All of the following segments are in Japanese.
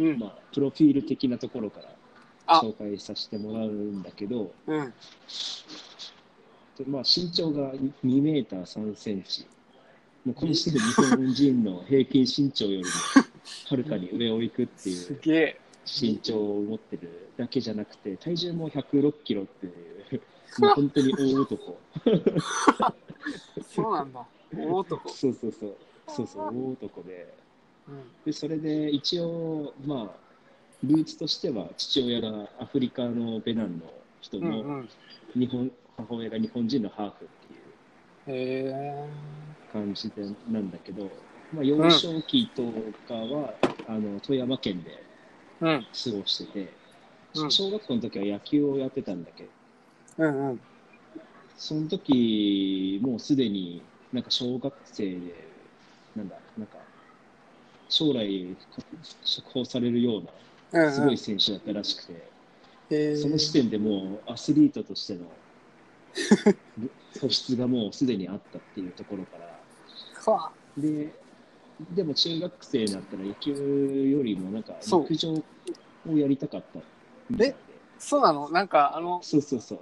うん。まあ、プロフィール的なところからあ紹介させてもらうんだけど、うん。まあ、身長が2メーター3センチ。もうこの時点で日本人の平均身長よりもはるかに上を行くっていう。身長を持ってるだけじゃなくて、体重も106キロっていう、もう本当に大男。そうなんだ。大男。そうそうそう。そうそう、大男で。うん。で、それで一応、まあ、ルーツとしては父親がアフリカのベナンの人うんうのん。日本、母親が日本人のハーフっていう。感じでなんだけど、まあ、幼少期とかは、あの富山県でうん。過ごしてて、うん小学校の時は野球をやってたんだけど、うんうん。その時もうすでになんか小学生で、なんだ、なんか将来釈放されるよう。なんすごい選手だったらしくて。その時点でもうアスリートとしての 素質がもうすでにあったっていうところから、はで、でも中学生になったら野球よりもなんか陸上をやりたかったみたいで。そうなの？なんかあのそうそうそう。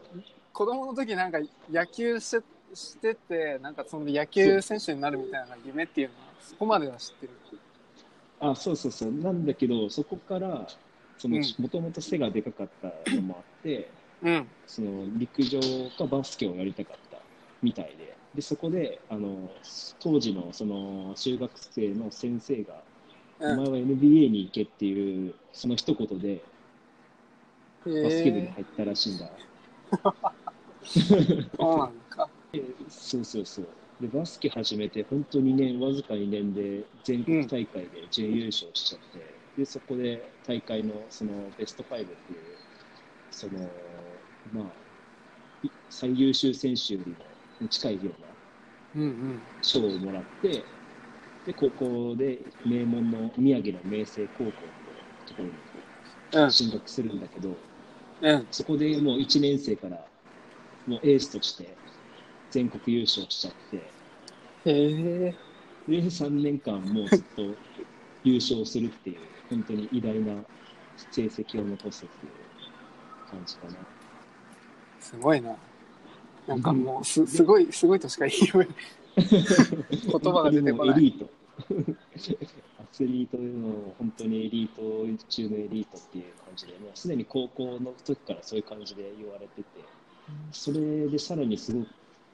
子供の時なんか野球してしててなんかその野球選手になるみたいな夢っていうのはそこまでは知ってるあ、そうそうそう。なんだけど、そこから、もともと背がでかかったのもあって、うんその、陸上かバスケをやりたかったみたいで、で、そこで、あの、当時の、その、中学生の先生が、うんお前は NBA に行けっていう、その一言で、バスケ部にへ入ったらしいんだ。え そうなんかそうそうそう。で、バスケ始めて、本当2年、わずか2年で全国大会で準優勝しちゃって、で、そこで大会のそのベスト5っていう、その、まあ、い最優秀選手よりも近いようなうんうん。賞をもらって、で、高校で名門の宮城の明星高校っていうところに進学するんだけど、うん。そこでもう1年生から、もうエースとして全国優勝しちゃって、へえで、3年間もうずっと優勝するっていう、本当に偉大な成績を残すっていう感じかな。すごいな。なんかもうすすごいすごいとしか言いようがない。言葉が出てこない。アスリートの本当にエリート中のエリートっていう感じで、もうすでに高校の時からそういう感じで言われてて、それでさらにすごい、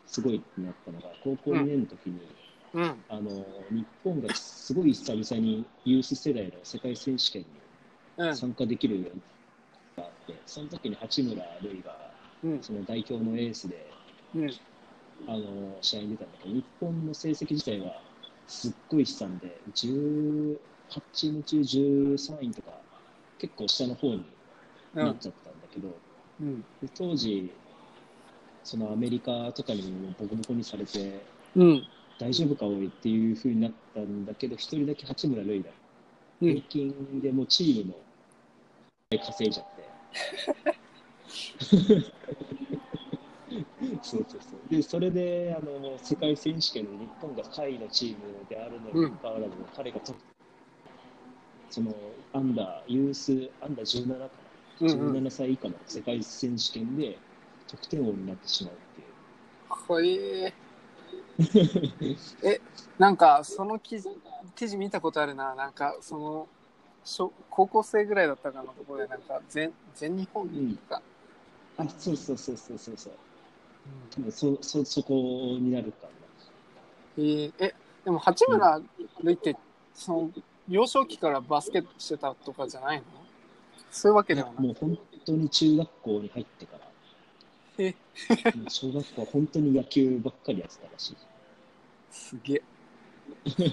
すごいってなったのが、高校2年の時に、うん。あの、日本がすごい久々にユース世代の世界選手権にうん。参加できるようになって、その時に八村塁がうん。その代表のエースで、うん。あの試合に出たんだけど、日本の成績自体はすっごい悲惨で、18チーム中13位とか、結構下の方にうなっちゃったんだけど、当時、そのアメリカとかにもボコボコにされて、うん。大丈夫かおいっていう風になったんだけど、一人だけ八村塁が平うん。均でもうチームの稼いじゃって。そうそうそう。で、それで、あの、世界選手権で日本が下位のチームであるのにもかかわらず、彼がと、その、アンダー、ユース、アンダー17かな、うんうん。17歳以下の世界選手権で得点王になってしまうっていう。ほええなんかその記事記事見たことあるな。なんかその小高校生ぐらいだったかのところでなんか全全日本とか、あ、そうそうそうそうそうそう。多分そ、そ、そこになるかな。え。ーえでも八村塁ってその幼少期からバスケしてたとかじゃないの？そういうわけではないもう本当に中学校に入ってから、小学校は本当に野球ばっかりやってたらしい。すげえ。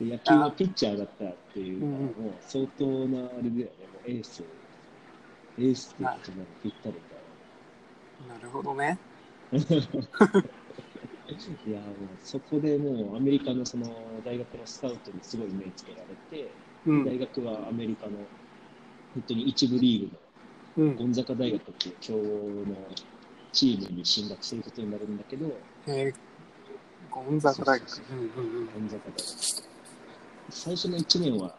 野球のピッチャーだったっていうのもう相当なあれだよね、もうエース、エースって言葉にぴったりーなるほどね。いや、もうそこでもうアメリカのその大学のスカウトにすごい目つけられて、うん。大学はアメリカの本当に一部リーグのうんゴンザカ大学っていう強豪のチームに進学することになるんだけど、えンザカ大学うんうんうんゴンザカ大学。最初の1年は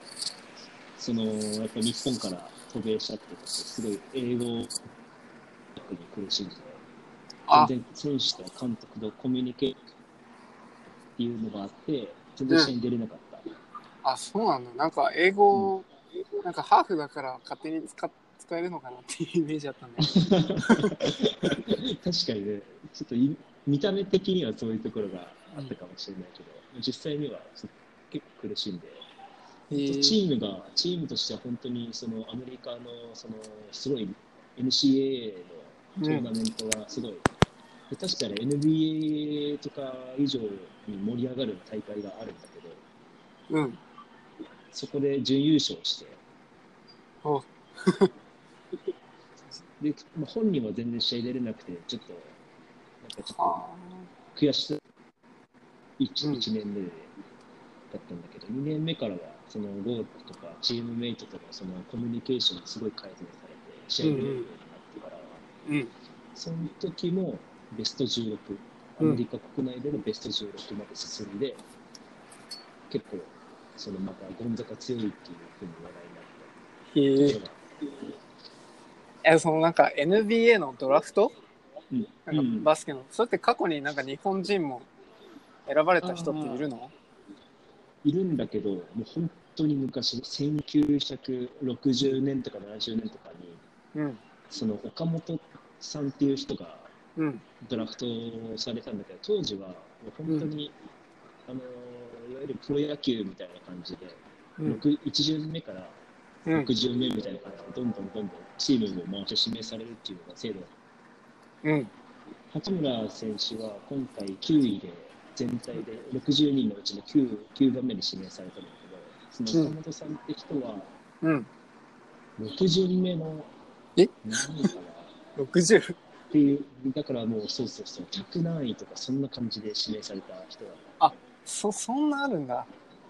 そのやっぱ日本から渡米したってことですごい英語に苦しんで、あ、全然選手と監督とコミュニケーションっていうのがあって、全然試合に出れなかった。あ、そうなんだ。なんか英語、なんかハーフだから勝手に使っ使えるのかなっていうイメージだったんだけど。確かにね、ちょっとい見た目的にはそういうところがあったかもしれないけど、実際には結構苦しんで、へー。チームが、チームとしては本当にそのアメリカのそのすごい NCAA のトーナメントがすごい、下手したら NBA とか以上に盛り上がる大会があるんだけど、うん。そこで準優勝して、おでまあ、本人は全然試合出れなくて、ちょっと、なんかちょっとは悔しさ 1, うん1年目だったんだけど、2年目からはそのゴークとかチームメイトとのそのコミュニケーションがすごい改善されて、試合に出れるようになってからは、あ。うん。その時もベスト16、アメリカ国内でのベスト16まで進んで、結構、そのまたゴンザが強いっていうふうに話題になった。え、そのなんか NBA のドラフト？うんなんかバスケの、それって過去になんか日本人も選ばれた人っているの？いるんだけど、もう本当に昔、1960年とか70年とかに、うん。その岡本さんっていう人がうん。ドラフトされたんだけど、当時はもう本当に、あのいわゆるプロ野球みたいな感じで、うん。6 1巡目からうん6巡目みたいな感じで、どんどんどんどんチームを回して指名されるっていうのが制度だうん。八村選手は今回9位で全体で60人のうちの 9, 9番目に指名されたんだけど、その岡本さんって人はうん。6巡目のえ？何位かな？60。っていう、だからもうそうそうそう、100何位とかそんな感じで指名された人だっそ、そんなあるんだ。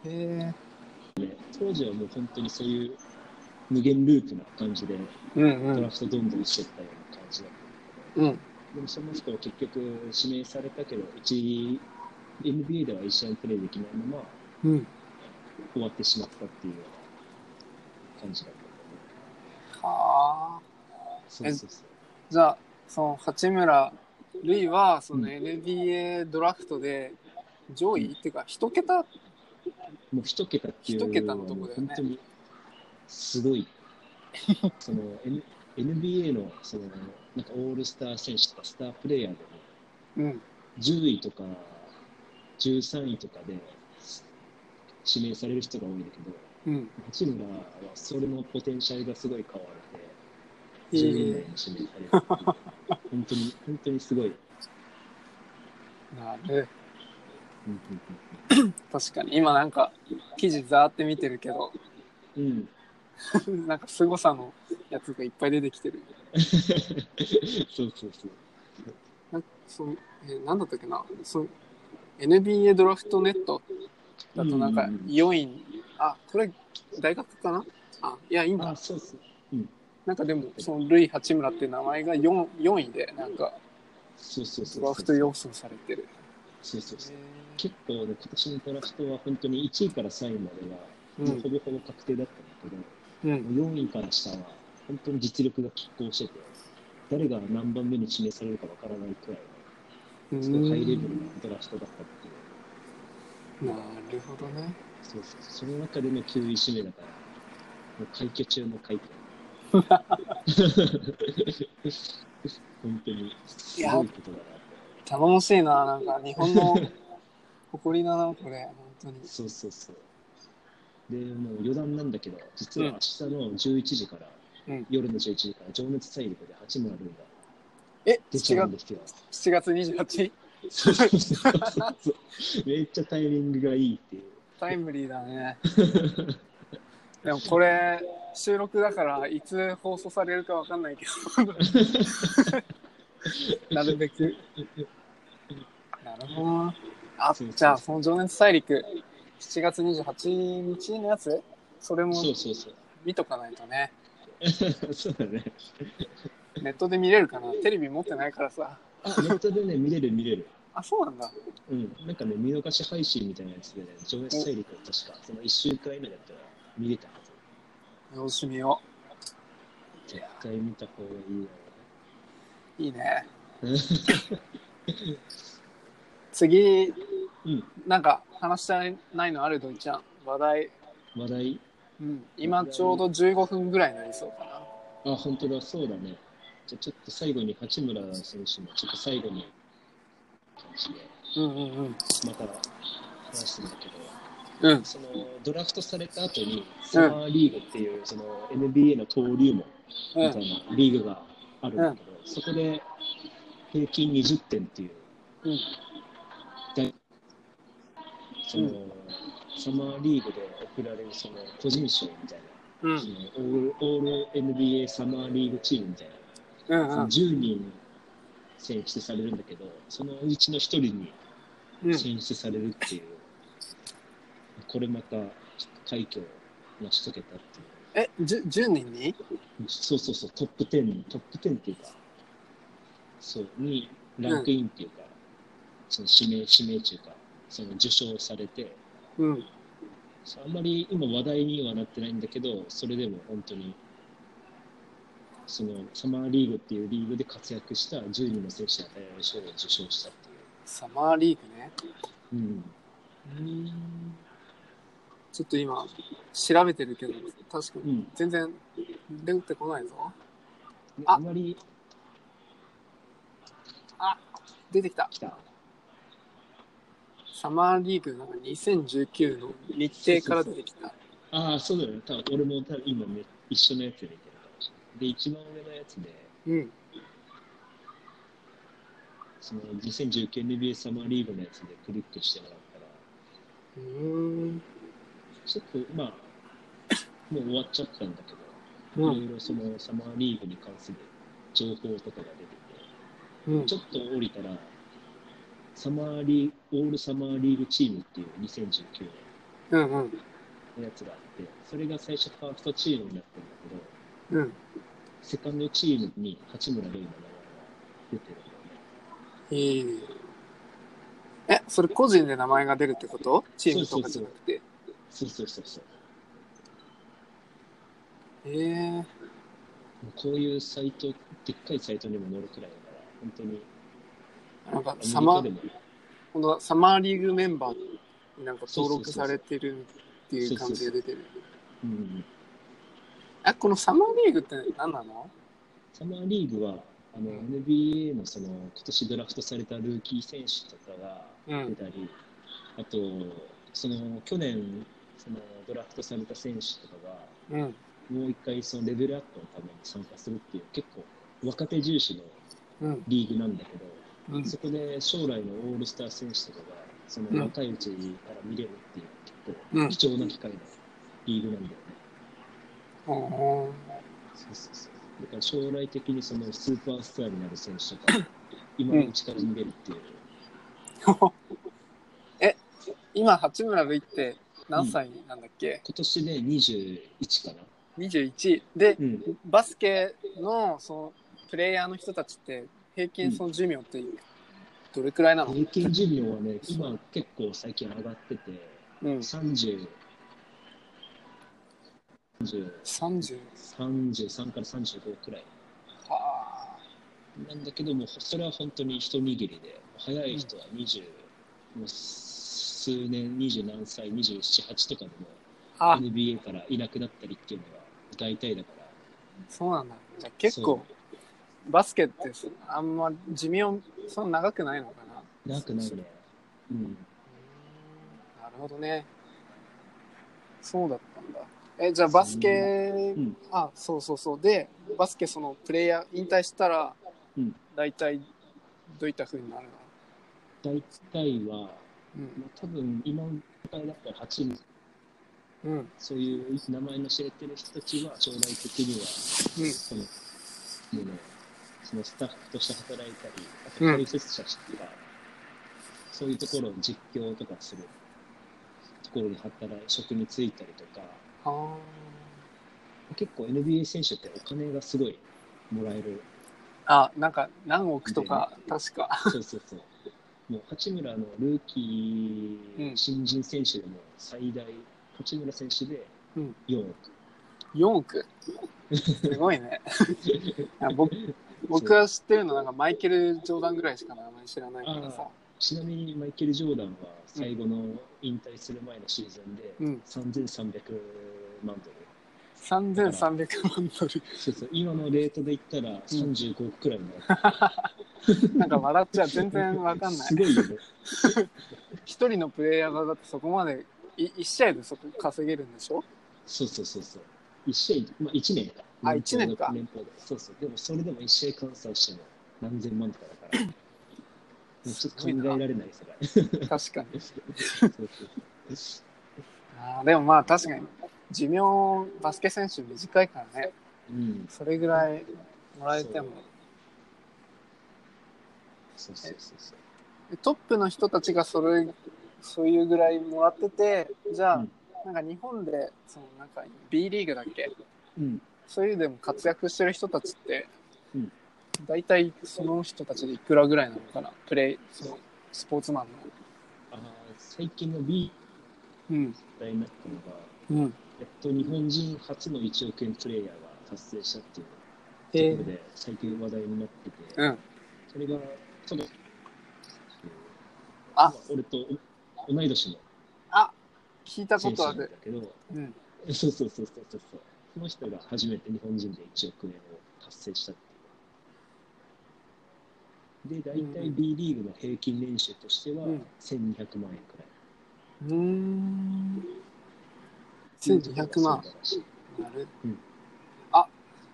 へえ。当時はもう本当にそういう無限ループな感じで、うんうん。ドラフトどんどんしていったような感じだったんだけど、うん。でもその人は結局指名されたけど、1 NBA では一試合プレーできないままうん。終わってしまったっていうような感じだったんだね。はあ。そうそうそう。じゃあ、その八村塁は、その NBA ドラフトで上位、っていうか、一桁？もう一桁っていう一桁のとこだよね本当にすごい。その、N、NBA のそのなんかオールスター選手とかスタープレイヤーでもうん。10位とか13位とかで指名される人が多いんだけど、うん。八村はそれのポテンシャルがすごい変わへれて、10位以え内に指名されるっていう。本当に、本当にすごい。なる。うん確かに。今なんか、記事ざーって見てるけど、うんうん、なんか凄さのやつがいっぱい出てきてる。そうそうそう。なんかそのえなんだったっけなその NBA ドラフトネットだとなんかうんうんうん4位、あ、これ大学かな？あ、いや、いいんだあ、。そうそう。なんかでも、そのルイ・八村っていう名前が 4, 4位で、なんかそうそうそうドラフト予想されてる。そうそうそう。へ結構ね、今年のドラフトは本当に1位から3位までは、うほぼほぼ確定だったんだけど、うん。もう4位から下は本当に実力が拮抗してて、誰が何番目に指名されるかわからないくらいうの、すごいハイレベルんなドラフトだったっていう。なるほどね。そうそうその中での9位指名だから、もう快挙中の快挙。本当にすごいことだなって。頼もしいな。なんか日本の誇りだな、これ。本当に。そうそうそう。で、もう余談なんだけど、実は明日の11時から、うん夜の11時から、情熱大陸で八村塁がえ、出ち7月ゃうんですよ。7月 28? そうそうそうそうめっちゃタイミングがいいっていう。タイムリーだね。でもこれ、収録だから、いつ放送されるかわかんないけど。なるべく。なるほどな。あじゃあ、その情熱大陸、7月28日のやつ？それもそうそうそう。見とかないとね。そうだね。ネットで見れるかな？テレビ持ってないからさ。あ、ネットでね、見れる見れる。あ、そうなんだ。うん。なんかね、見逃し配信みたいなやつでね、情熱大陸は確か、その1週間以内だったら見れたはず。よしみよ絶対見た方がいいよ。う。いいね。次、うん。なんか話したいないのあるドイちゃん。話題。話題？うん。今ちょうど15分ぐらいになりそうかな。あ、本当だ、そうだね。じゃあちょっと最後に八村選手もちょっと最後に感じで、うんうんうん。また話してんだけど、うん。そのドラフトされた後にサマーリーグっていうその NBA の登竜門みたいなリーグがあるんだけど、そこで平均20点っていううん。その、サマーリーグで贈られるその個人賞みたいな、うん。そ。のオールオール NBA サマーリーグチームみたいな、うんその10人選出されるんだけど、そのうちの1人にうん。選出されるっていう、これまた快挙を成し遂げたっていう。え、じゅ10人に？そうそうそう、トップ10、トップ10っていうか、そう、にランクインっていうか、その指名、指名っていうか、その受賞されて、うん。あんまり今話題にはなってないんだけど、それでも本当に、そのサマーリーグっていうリーグで活躍した10人の選手に与えられる賞を受賞したっていう。サマーリーグね。うん。ちょっと今、調べてるけど、確かにうん。全然出てこないぞ。ああんまり出てきた。来た。サマーリーグなんか2019の日程から出てきた。ああ、そうだよね。多分俺も多分今ね、一緒のやつで見てるかもしれない。で、一番上のやつで、うん。その 2019NBA サマーリーグのやつでクリックしてもらったら、うーん。ちょっと、まあ、もう終わっちゃったんだけど、うん。いろいろそのサマーリーグに関する情報とかが出てうんて、ちょっと降りたら、サマーリーグ、オールサマーリーグチームっていう2019うんうん。年のやつがあって、それが最初ファーストチームになってるんだけど、うん。セカンドチームに八村塁の名前が出てるんだよね。いい。え、それ個人で名前が出るってこと？チームとかじゃなくて。そうそうそうそう。ええもうこういうサイト、でっかいサイトにも載るくらいだから、本当になんかサマー、カでも、ほんとだサマーリーグメンバーになんか登録されてるっていう感じで出てる。うん、え、このサマーリーグって何なの？サマーリーグは、あの NBA のその今年ドラフトされたルーキー選手とかがうん。出たり、あと、その去年そのドラフトされた選手とかが、うん。もう一回そのレベルアップのために参加するっていう、結構若手重視のうん。リーグなんだけど、うん。そこで将来のオールスター選手とかが、そのうん若いうちから見れるっていう、結うん構貴重な機会のリーグなんだよね。おーそうそうそう。だから将来的にそのスーパースターになる選手とか、今のうちから見れるっていう。え、今、八村塁って何歳なんだっけ、今年で21かな。?21。で、うん。バスケのそのプレイヤーの人たちって平均その寿命ってどれくらいなの、平均寿命はね、今結構最近上がってて、うん、30、30 30。33から35くらい。はなんだけども、それは本当に一握りで、早い人は20、もう数年、20何歳、27、8とかでもあ。あ、NBA からいなくなったりっていうのが大体だから、そうなんだ。じゃあ結構、バスケってあんま寿命そんな長くないのかな？長くないね。うん。なるほどね。そうだったんだ。え、じゃあバスケ、うんあ、そうそうそう。で、バスケそのプレイヤー引退したら、うん大体どういった風になるの？大体は、うんまあ、多分今の段階だったら8人、うん。そういう名前の知れてる人たちは将来的には、うん。その、もうね、そのスタッフとして働いたり、あとうん解説者とか、そういうところを実況とかするところに働い、職に就いたりとか、あ結構 NBA 選手ってお金がすごいもらえる。あ。あ、なんか何億とか、確か。そうそうそう。もう八村のルーキー、うん新人選手でも最大、八村選手でうん4億。4億すごいね。僕僕が知ってるのなんかマイケル・ジョーダンぐらいしか名前知らないからさ。ちなみにマイケル・ジョーダンは最後の引退する前のシーズンでうん3300万ドル。3300万ドル。そうそう、今のレートで言ったら35億くらいになる。なんか笑っちゃう。全然わかんないす。ごいよね。一人のプレイヤーがだってそこまで、い一試合でそこ稼げるんでしょ？そうそうそうそう。一試合、まあ1年か。あ一年か年。そうそう。でもそれでも一試合換算しても何千万とかだから。もうちょっと考えられない世界。確かに。そうそうあーでもまあ確かに、寿命、バスケ選手短いからね。うん。それぐらいもらえても。そうそうそうそう。トップの人たちがそれ、そういうぐらいもらってて、じゃあ、うんなんか日本で、そのなんか B リーグだっけ？うん。そういうでも活躍してる人たちって、うん大体その人たちでいくらぐらいなのかな？プレイ、そのスポーツマンの。あー最近の B うん。題になったのが、うん。やっと日本人初の1億円プレイヤーが達成したっていうえところで最近話題になってて、うん。それがちょっとあま俺と同い年の聞いたことある。なんだけど、うん。そうそうそうそうそうそう。その人が初めて日本人で1億円を達成したっていう。で、大体 B リーグの平均年収としてはうん1200万円くらい。うーん。1200万。そうだしなる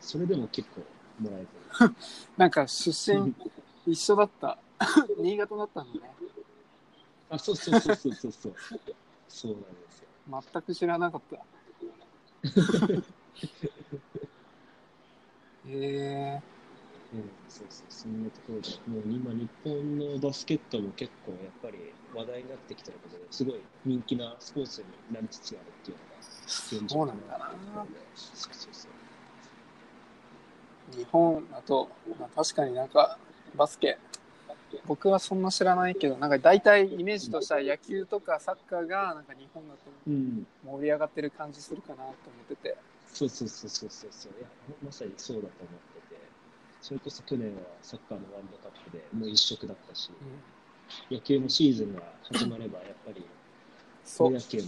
それでも結構もらえてる。なんか出身一緒だった。新潟だったのね。あ、そうそうそうそうそうそう。そうなんですよ。全く知らなかった。へえうん、そうそう、そんなところで、もう今、日本のバスケットも結構やっぱり話題になってきてることですごい人気なスポーツになりつつあるっていうのがそうなんだな。そうそうそう。日本だと、まあ、確かになんかバスケ、僕はそんな知らないけど、なんか大体イメージとしては野球とかサッカーがなんか日本だとうん、盛り上がってる感じするかなと思ってて。そうそうそうそうそう。そういやまさにそうだと思ってて。それこそ去年はサッカーのワールドカップでもう一色だったし野球のシーズンが始まればやっぱりプそう。ロ野球の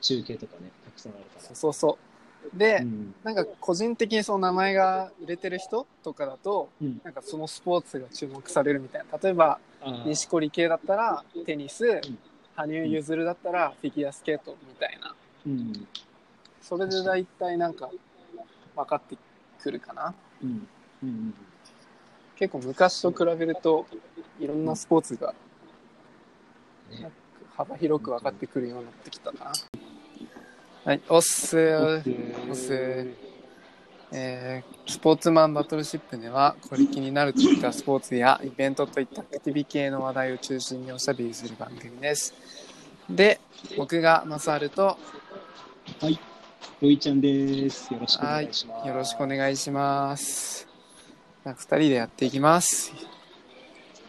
中継とかねたくさんあるから。そうそう。で、うん。なんか個人的にその名前が売れてる人とかだと、うん。なんかそのスポーツが注目されるみたいな。例えば、錦織圭だったらテニス、羽生結弦だったらフィギュアスケートみたいな。うん。それで大体なんか分かってくるかな。うん。うん。結構昔と比べるといろんなスポーツが幅広く分かってくるようになってきたな。はい、おっすおっすえースポーツマンバトルシップではこれ気になるといったスポーツやイベントといったアクティビ系の話題を中心におしゃべりする番組です。で、僕がマサルと、はいロイちゃんですよろしくおはい願いします、よろしくお願いします。じゃあ二人でやっていきます。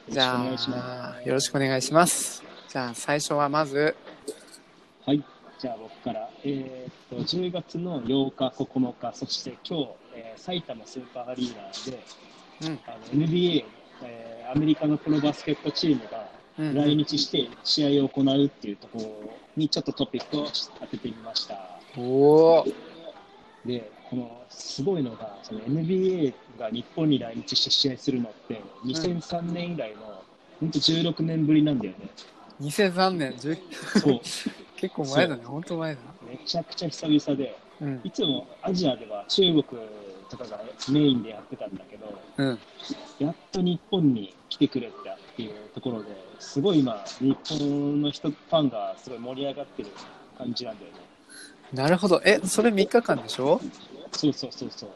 じゃよろしくお願いしまあ、よろしくお願いします。じゃあ最初はまず、すはいじゃあ僕からえーっと10月の8日9日そして今日、えー埼玉スーパーアリーナでうん、あの NBA、えーアメリカのプロバスケットチームがうん、来日して試合を行うっていうところにちょっとトピックを当ててみました。おーで、このすごいのが、その NBA が日本に来日して試合するのって、2003年以来の、本当16年ぶりなんだよね。2003年、10そう、結構前だね、本当前だ。めちゃくちゃ久々で、うん、いつもアジアでは中国とかがメインでやってたんだけど、うん、やっと日本に来てくれたっていうところで、すごい今、日本の人、ファンがすごい盛り上がってる感じなんだよね。なるほど。え、それ3日間でしょ？そうそうそうそう。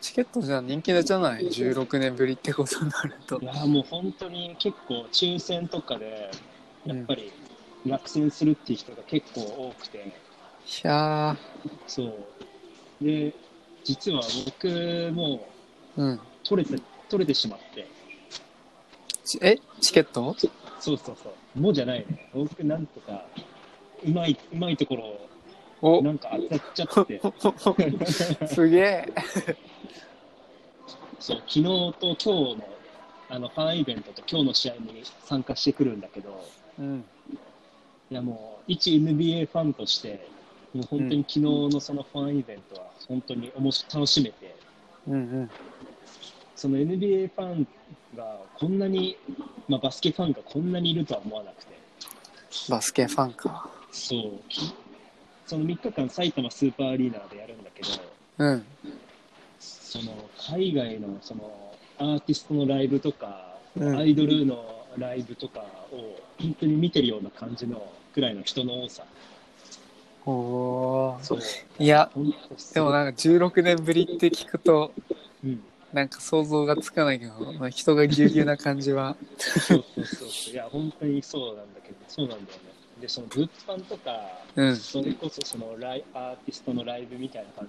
チケットじゃ人気出じゃない ?16 年ぶりってことになるとい。やーもう本当に結構抽選とかでやっぱり落選するっていう人が結構多くて、いやそう。で実は僕もー、うん。取れて取れてしまって。ちえ、チケット？そうそうそう。もうじゃないね。僕なんとかうまいうまいところをお。なんか当たっちゃって、すげえ。そう昨日と今日のあのファンイベントと今日の試合に参加してくるんだけど、うん。いやもう、一 NBA ファンとして、もう本当に昨日のそのファンイベントは本当に面白楽しめて、うんうん。その NBA ファンがこんなに、まあ、バスケファンがこんなにいるとは思わなくて、バスケファンか。そう、きその3日間埼玉スーパーアリーナでやるんだけど、うん。その海外のそのアーティストのライブとか、うんアイドルのライブとかを本当に見てるような感じのくらいの人の多さ。おー。そう。いや、でもなんか16年ぶりって聞くと、うん。なんか想像がつかないけど、まあ、人がぎゅうぎゅうな感じは。そうそうそうそう。いや、本当にそうなんだけど、そうなんだよね。で、その物販とか、うん。それこそそのライアーティストのライブみたいな感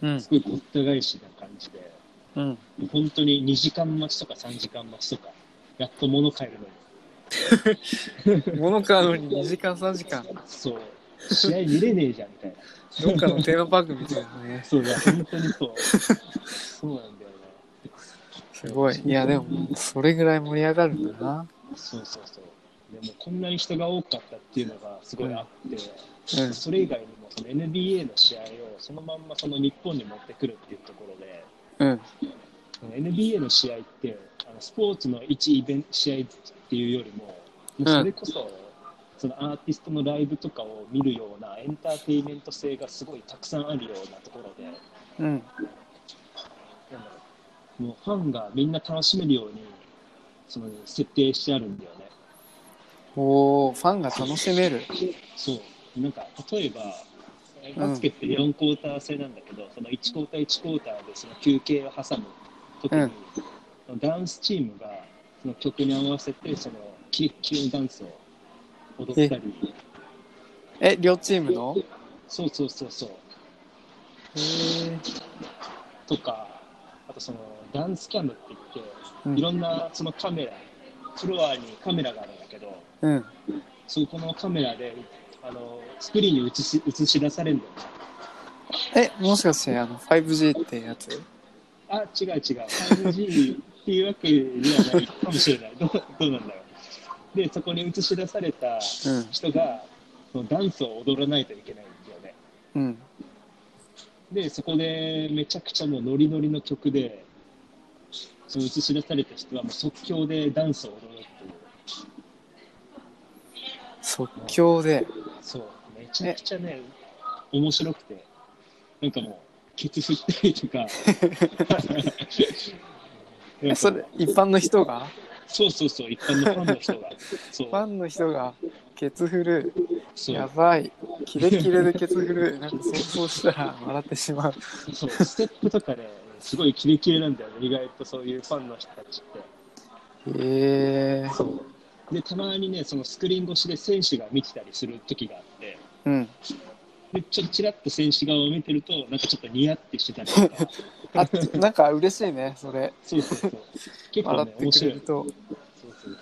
じで、うんす。ごいごった返しな感じで、うん。本当に2時間待ちとか3時間待ちとか、やっと物買えるのに。物買うのに2時間3時間。そう。試合見れねえじゃんみたいな。どっかのテーマパークみたいなね。そうだ、本当にそう。そうなんだよね。すごい。いや、でも、それぐらい盛り上がるんだな。そうそうそう。でも、こんなに人が多かったっていうのがすごいあって、うん。それ以外にもその NBA の試合をそのまんまその日本に持ってくるっていうところで、うん。NBA の試合ってあのスポーツの一イベント試合っていうよりも、もうそれこそ、そのアーティストのライブとかを見るようなエンターテインメント性がすごいたくさんあるようなところで、うん。もうファンがみんな楽しめるようにその設定してあるんだよね。おー、ファンが楽しめる。そう。なんか、例えば、バスケって4クォーター制なんだけど、その1クォーター1クォーターでその休憩を挟むときに、ダンスチームがその曲に合わせて、そのキレッキレのダンスを踊ったり、え、両チームの？そうそうそうそう、へーとか、あとそのダンスキャムって言って、うんいろんなそのカメラ、フロアにカメラがあるんだけど、うん。そこのカメラであのスクリーンに映し映し出されるんだよね。え、もしかして、あの、5G ってやつ？あ、違う違う。5G っていうわけではないかもしれない。どうどうなんだろう。で、そこに映し出されたうん。人が、そのダンスを踊らないといけないんだよね。うん。で、そこでめちゃくちゃもうノリノリの曲で、その映し出された人はもう即興でダンスを踊るっていう。即興で。そう、めちゃくちゃね、面白くて、なんかもう、ケツ振ったりとか。え、それ、一般の人が？そうそうそう、一般のファンの人が。そうファンの人が、ケツ振る。そうやばい。キレキレでケツ振る。なんか想像したら笑ってしまう。そう、ステップとかね、すごいキレキレなんだよね、意外とそういうファンの人たちって。へえ。そう。で、たまにね、そのスクリーン越しで選手が見てたりする時があって、うん。で、ちょっとちらっと選手側を見てると、なんかちょっとニヤってしてたりとか、あ、なんか嬉しいね、それ。そうそうそう。結構ね、笑って面白いくれる。と。そうそう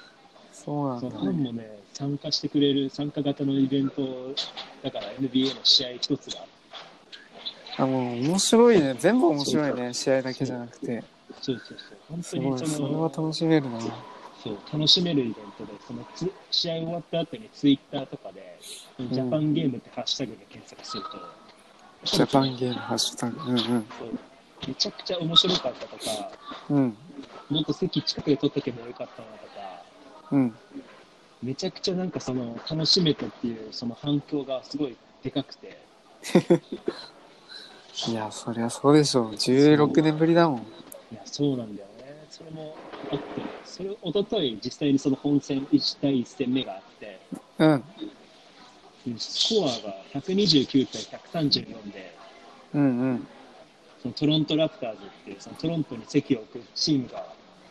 そうなんフだね。ァンもね、参加してくれる参加型のイベントだから NBA の試合一つが、あ、もう面白いね。全部面白いね。試合だけじゃなくて。そうそうそう。本当すごい。にそそれはの、楽しめるな。そう、楽しめるイベントで、そのつ試合終わった後にツイッターとかで、ジャパンゲームってハッシュタグで検索すると、ジャパンゲームハッシュタグ。うんそうめちゃくちゃ面白かったとか、うん。うん。もっと席近くで撮っとけばよかったなとか、うん。めちゃくちゃなんかその楽しめたっていうその反響がすごいでかくて、いや、そりゃそうでしょう。16年ぶりだもん。いや、そうなんだよね。それもあって、それ、一昨日実際にその本戦1対1戦目があって、うん。スコアが129対134で、うんうん。そのトロントラプターズっていうそのトロントに席を置くチームが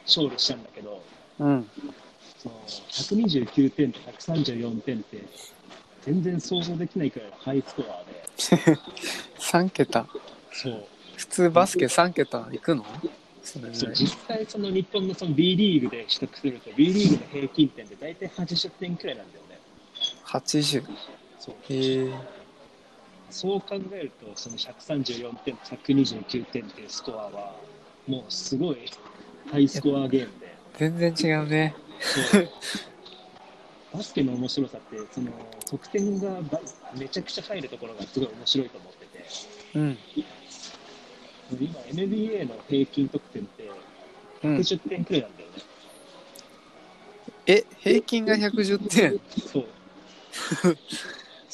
勝利したんだけど、うん。その129点と134点って全然想像できないくらいのハイスコアで、3桁。そう、普通バスケ3桁行くの？そう実際その日本のその B リーグで取得すると B リーグの平均点で大体80点くらいなんだよね。80。そうへえ。そう考えると、その134点、129点っていうスコアは、もうすごいハイスコアゲームで。全然違うね。バスケの面白さって、その得点がばめちゃくちゃ入るところがすごい面白いと思ってて、うん。今 NBA の平均得点ってうん、110点くらいなんだよね。え、平均が110点？そう。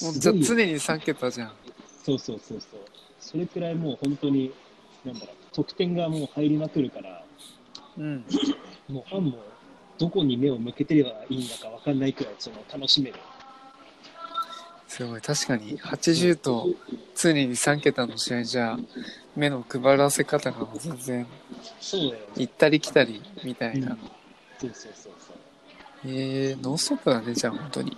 もうじゃあ常に3桁じゃん。そうそうそうそう。それくらいもう本当に、なんだろう、得点がもう入りまくるから、うん。もうファンもどこに目を向けてればいいんだか分かんないくらいその楽しめる。すごい。確かに80と常に3桁の試合じゃ、目の配らせ方が全然。行ったり来たりみたいな。そうそうそうそう。えー、ノンストップだね、じゃあ本当に。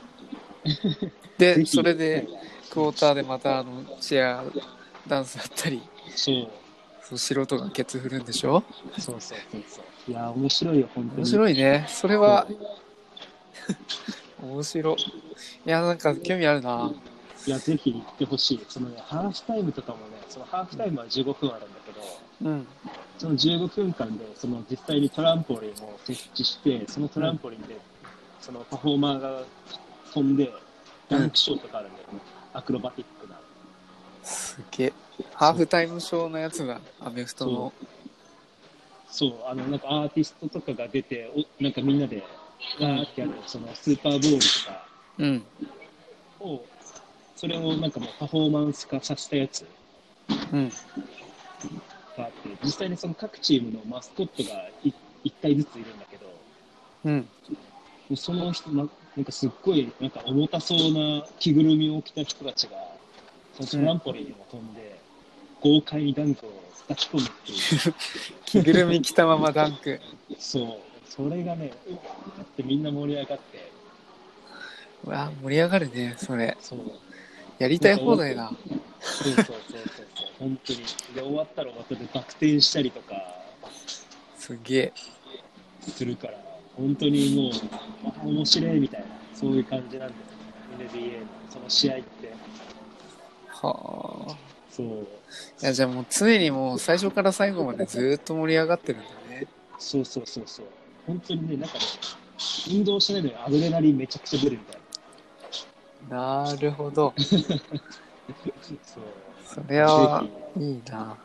ぜ で、ひそれで、クォーターでまたあのチアダンスだったり、そうそう素人がケツ振るんでしょ？そうそうそうそう。いや、面白いよ、本当に。面白いね。それは、面白い。いや、なんか興味あるな。いや、ぜひ行ってほしい。そのね、ハーフタイムとかもね、そのハーフタイムは15分あるんだけど、うん。その15分間で、その実際にトランポリンを設置して、そのトランポリンで、そのパフォーマーが飛んで、ダンクショートがあるんだよね。アクロバティックな。すげえ。ハーフタイムショーのやつだ。アメフトの。そう、あの、なんかアーティストとかが出て、おなんかみんなで、わーってやる、そのスーパーボールとかうん。を、それをなんかもうパフォーマンス化させたやつうん。があって、実際にその各チームのマスコットがい一体ずついるんだけど、うん。その人、ななんかすっごいなんか重たそうな着ぐるみを着た人たちが、そのトランポリンを飛んで、豪快にダンクを叩き込むっていう、着ぐるみ着たままダンク。そう、それがね、うわーってみんな盛り上がって、うわ盛り上がるね、それ。そう、やりたい放題だ。そうそうそうそうそう、本当に。で、終わったらまたでバク転したりとかすげえ。するから、本当にもう、あ面白いみたいな、そういう感じなんだよね、NBA のその試合って。はあ。そう、いや、じゃあもう常にもう最初から最後までずーっと盛り上がってるんだね。そうそうそうそう。本当にね、なんかね、運動しないでアドレナリンめちゃくちゃ出るみたいな。なるほど。そう。それはぜいいな。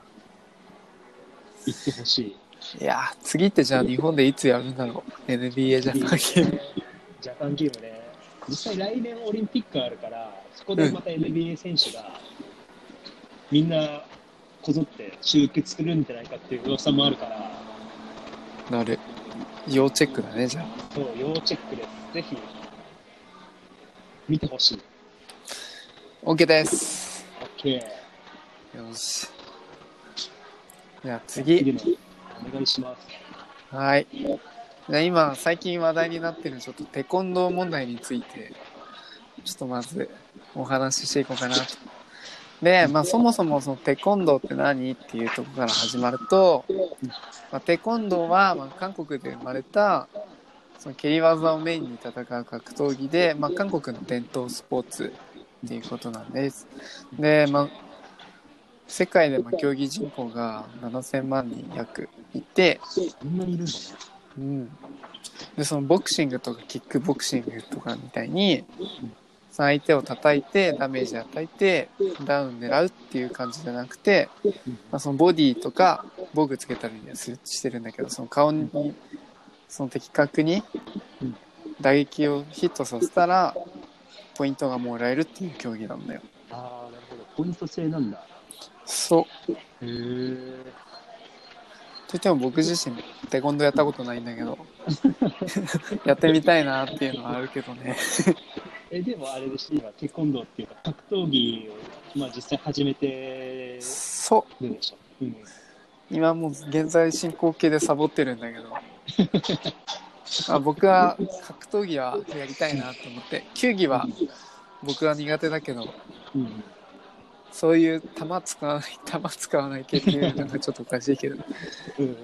ひ行ってほしい。いや、次ってじゃあ日本でいつやるんだろう。NBA ジャパンゲーム。ジャパンゲームね、実際来年オリンピックあるから、そこでまた NBA 選手が、みんなこぞって集結するんじゃないかっていう噂もあるから、なる。要チェックだね、じゃあ。そう、要チェックです。ぜひ、見てほしい。OK です。OK。よし。じゃあ次。次のお願いします。はい。じゃ今、最近話題になってるちょっとテコンドー問題について、ちょっとまずお話ししていこうかなと。で、まあそもそもそのテコンドーって何っていうところから始まると、まあ、テコンドーはまあ韓国で生まれたその蹴り技をメインに戦う格闘技で、まあ、韓国の伝統スポーツっていうことなんです。で、まあ、世界でまあ競技人口が7000万人約いて、そんなにいるんだね。うん、でそのボクシングとかキックボクシングとかみたいに相手を叩いてダメージ与えてダウン狙うっていう感じじゃなくて、まあ、そのボディとか防具つけたりすしてるんだけどその顔にその的確に打撃をヒットさせたらポイントがもらえるっていう競技なんだよ。ああ、なるほど。ポイント制なんだ。そうへえ。といっても僕自身テコンドーやったことないんだけど やってみたいなっていうのはあるけどね え、でもあれでし今、テコンドーっていうか、格闘技を、まあ、実際始めてそうるでしょ。うん。今もう現在進行形でサボってるんだけど あ僕は格闘技はやりたいなと思って球技は僕は苦手だけどうん。そういう球使わない球使わない系っていうのがちょっとおかしいけど。うん。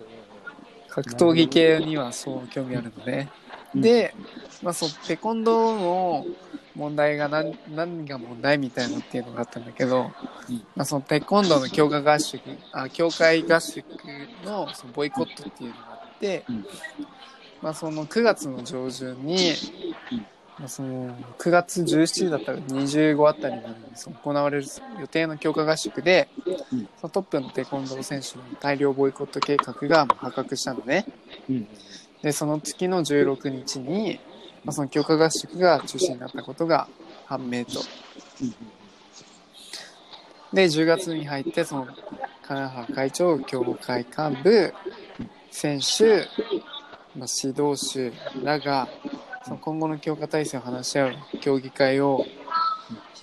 格闘技系にはそう興味あるのね。で、まあ、そうテコンドーの問題が何何が問題みたいなっていうのがあったんだけど、うん。まあ、そのテコンドーの強化合宿あ協会合宿のそのボイコットっていうのがあって、うん。まあ、その9月の上旬に、その9月17日だったら25あたりまでにその行われる予定の強化合宿で、うんそのトップのテコンドー選手の大量ボイコット計画が破格したのね。うんでその月の16日に、まあ、その強化合宿が中止になったことが判明と。うんで10月に入ってその金原会長協会幹部選手、まあ、指導手らがその今後の強化体制を話し合う協議会を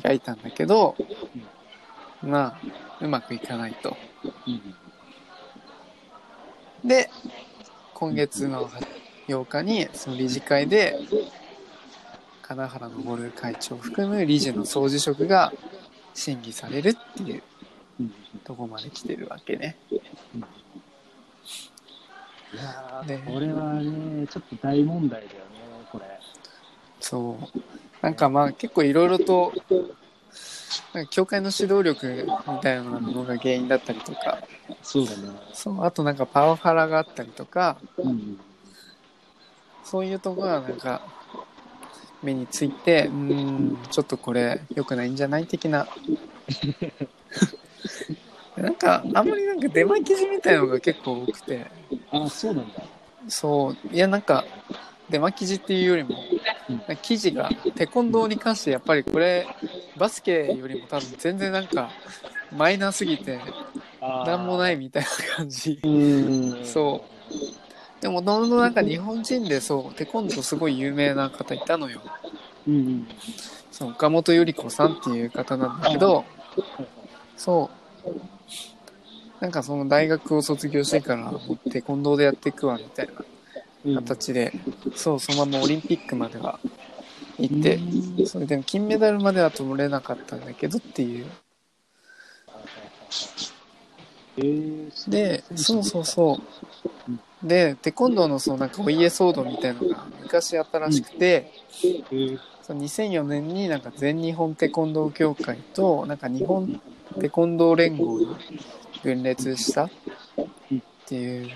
開いたんだけど、まあうまくいかないと。うんで今月の8日にその理事会で金原昇会長を含む理事の総辞職が審議されるっていううんとこまで来てるわけね。いやこれはね、ちょっと大問題だよ。そう。なんかまあ結構いろいろと、なんか教会の指導力みたいなものが原因だったりとか、そうだな。そう、あとなんかパワハラがあったりとか、うん。そういうところがなんか目について、うーん、ちょっとこれ良くないんじゃない的な。なんかあんまりなんか出巻き記事みたいなのが結構多くて、あ、そうなんだ。そう、いやなんか出巻き記事っていうよりも、うんなんか記事がテコンドーに関してやっぱりこれバスケよりも多分全然なんかマイナーすぎてあ。なんもないいみたいな感じ。うん。そう。でも、どんどんなんか日本人でそう、テコンドーすごい有名な方いたのよ。うんうん。そう岡本由里子さんっていう方なんだけど、そう。なんかその大学を卒業してから、テコンドーでやっていくわみたいなうん。形で、そう、そのままオリンピックまでは。行って、うん。それでも金メダルまでは取れなかったんだけどっていう。えー。で、そうそうそう。で、テコンドーのそのなんかお家騒動みたいのが昔あったらしくて、えーその2004年になんか全日本テコンドー協会となんか日本テコンドー連合に分裂したっていう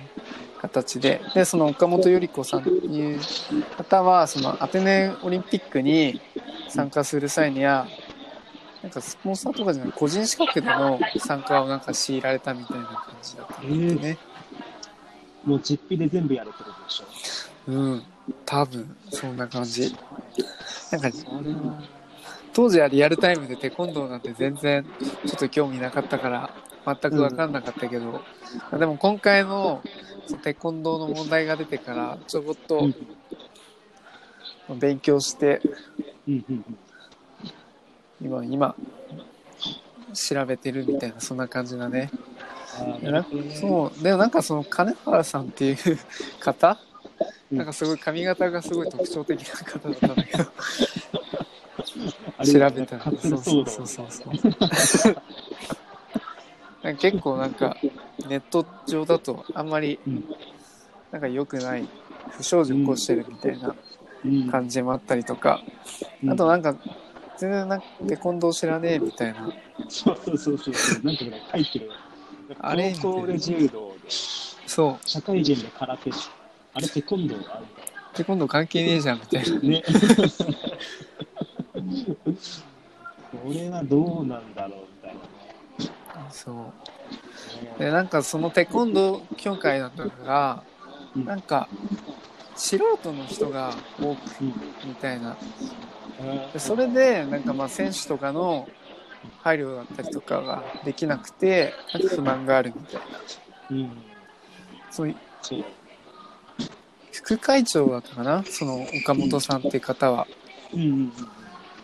形で、で、その岡本由里子さんっていう方は、そのアテネオリンピックに参加する際には、なんかスポンサーとかじゃない個人資格での参加をなんか強いられたみたいな感じだったんだってね。もう実費で全部やるってことでしょ。うん。多分、そんな感じ。なんか。当時はリアルタイムでテコンドーなんて全然ちょっと興味なかったから全く分かんなかったけど、でも今回のテコンドーの問題が出てからちょこっと勉強して今今調べてるみたいなそんな感じだね。そうでもなんかその金原さんっていう 方うん。なんかすごい髪型がすごい特徴的な方だったんだけど調べたらカップル騒動そうそうそうそうなんか結構なんかネット上だとあんまりうんなんか良くない不祥事を起こしてるみたいなうん。感じもあったりとか、うん。あとなんか全然なんかテコンドー知らねえみたいな。そうそうそうそう。なんかね、書いてる。あれ高校で柔道で、そ社会人で空手。あれテコンドーあるんうテコンドー関係ねえじゃんみたいな。だね。これはどうなんだろうそう。ね。でなんかそのテコンドー協会だったからうん。なんか素人の人が多くうんみたいな。あでそれでなんかまあ選手とかの配慮だったりとかができなくてなんか不満があるみたいな。うん。そう。副会長だったかな？その岡本さんっていう方は。うんうん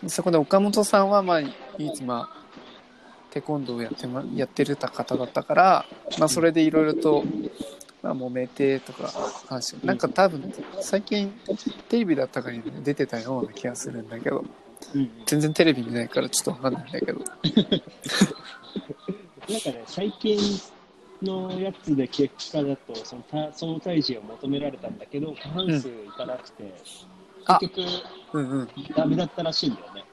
そこで岡本さんはまあ唯一まあテコンドーをやって,、ま、やってるた方だったから、まあ、それでいろいろと、まあ、揉めてとか話なんか多分最近テレビだったかに出てたような気がするんだけどうん。うん全然テレビ見ないからちょっとわかんないんだけど なんかね、最近のやつで結果だと、そのたその体重を求められたんだけど、過半数いかなくて、あ結局、うんうん。ダメだったらしいんだよね。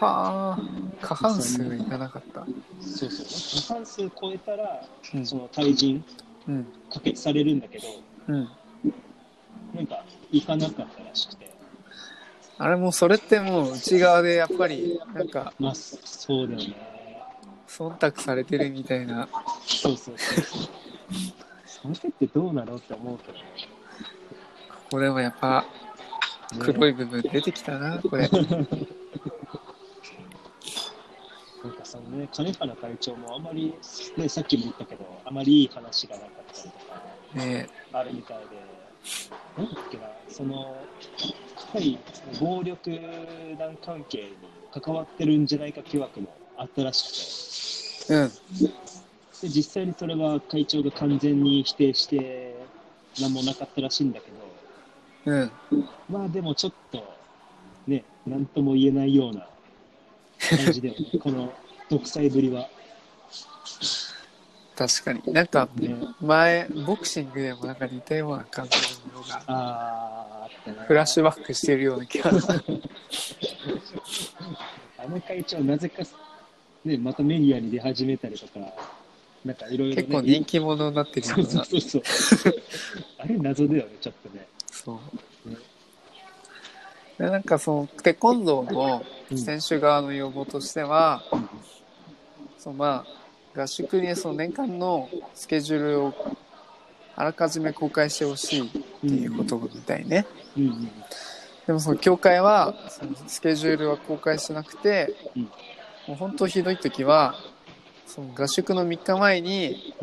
はあ、過半数いかなかった。そうそう。過半数超えたら、うんその退陣うん。可決されるんだけど、うん。なんか、行かなかったらしくて。あれもうそれってもう内側でやっぱりなんかまあ、そうだよね。忖度されてるみたいな。そうそうそうそう。その手ってどうなのって思うけどね。これもやっぱ黒い部分出てきたな、これ。なんかそのね、金原会長もあまり、ね、さっきも言ったけど、あまりいい話がなかったりとか、ねあるみたいで、なんだっけな、その、やっぱり暴力団関係に関わってるんじゃないか疑惑もあったらしくて、うん。で実際にそれは会長が完全に否定して、何もなかったらしいんだけど、うん。まあでもちょっと、ね、なんとも言えないような感じだよね、この独裁ぶりは。確かに。なんかね、前、ボクシングでもなんか似たような感じのがフラッシュバックしてるような気が。あの会長、なぜか、ね、またメディアに出始めたりとか、なんかいろいろ、ね、結構人気者になってるよそううな。そうそうそう。あれ謎だよね、ちょっとね。そうね。でなんかそのテコンドーの選手側の要望としては、そのまあ合宿にその年間のスケジュールをあらかじめ公開してほしいっていうことみたいね。うんうん。でもその協会はそのスケジュールは公開しなくて、うん。もう本当ひどい時はその合宿の3日前に、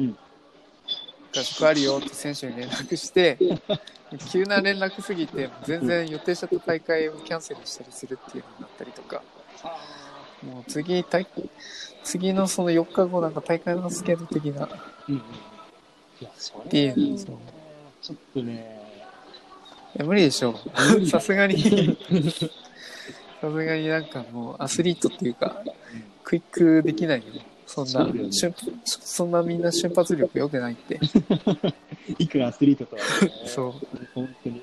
うん合宿あるよって選手に連絡して急な連絡すぎて全然予定した大会をキャンセルしたりするっていうのになったりとか。もう次大次のその4日後なんか大会のスケート的なうんうん。いや、それうのそう。ちょっとね、いや無理でしょ無理ださすがにさすがになんかもうアスリートっていうかクイックできないよそんなそうだよね。瞬そんなみんな瞬発力良くないって。いくらアスリートとは、ね、そう。本当に。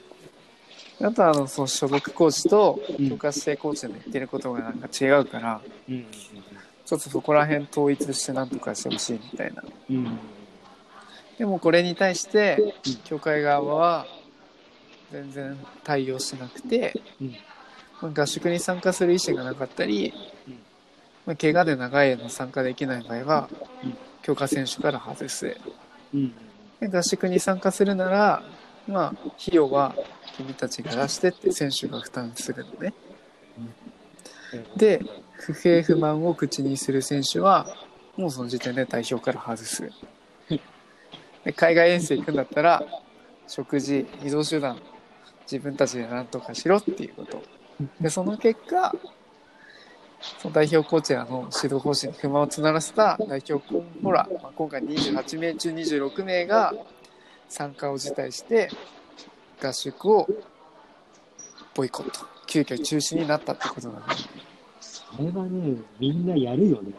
あとはあのその所属コーチとうん。強化指定コーチの言ってることがなんか違うから、うんうんちょっとそこら辺統一してなんとかしてほしいみたいな。うんうんでもこれに対してうん。協会側は全然対応しなくて、うん。まあ合宿に参加する意思がなかったり、うんまあ、怪我で長い間参加できない場合は、うん。強化選手から外す。うん。で合宿に参加するなら、まあ、費用は君たちが出してって選手が負担するのね。うん。で不平不満を口にする選手はもうその時点で代表から外す。で海外遠征行くんだったら食事移動手段自分たちで何とかしろっていうこと。でその結果その代表コーチらの指導方針に不満を募らせた代表候補ら、まあ、今回28名中26名が参加を辞退して合宿をボイコット急遽中止になったってことなんだそれはね、みんなやるよね。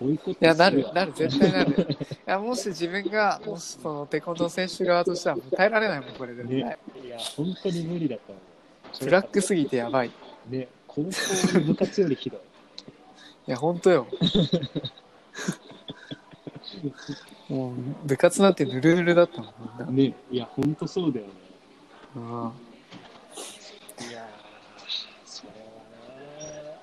ボイコットいや、なるなる、絶対なる。いや、もし自分が、もしそのテコンドー選手側としては、耐えられないもん、これ絶対。ねいや、本当に無理だと思う。ブラックすぎてやばい。いね、高校の部活よりひどい。や、ほんとよ。もう、部活なんてぬるぬるだったもん、みんな。ね、いや、本当そうだよね。うんいやー、それはね。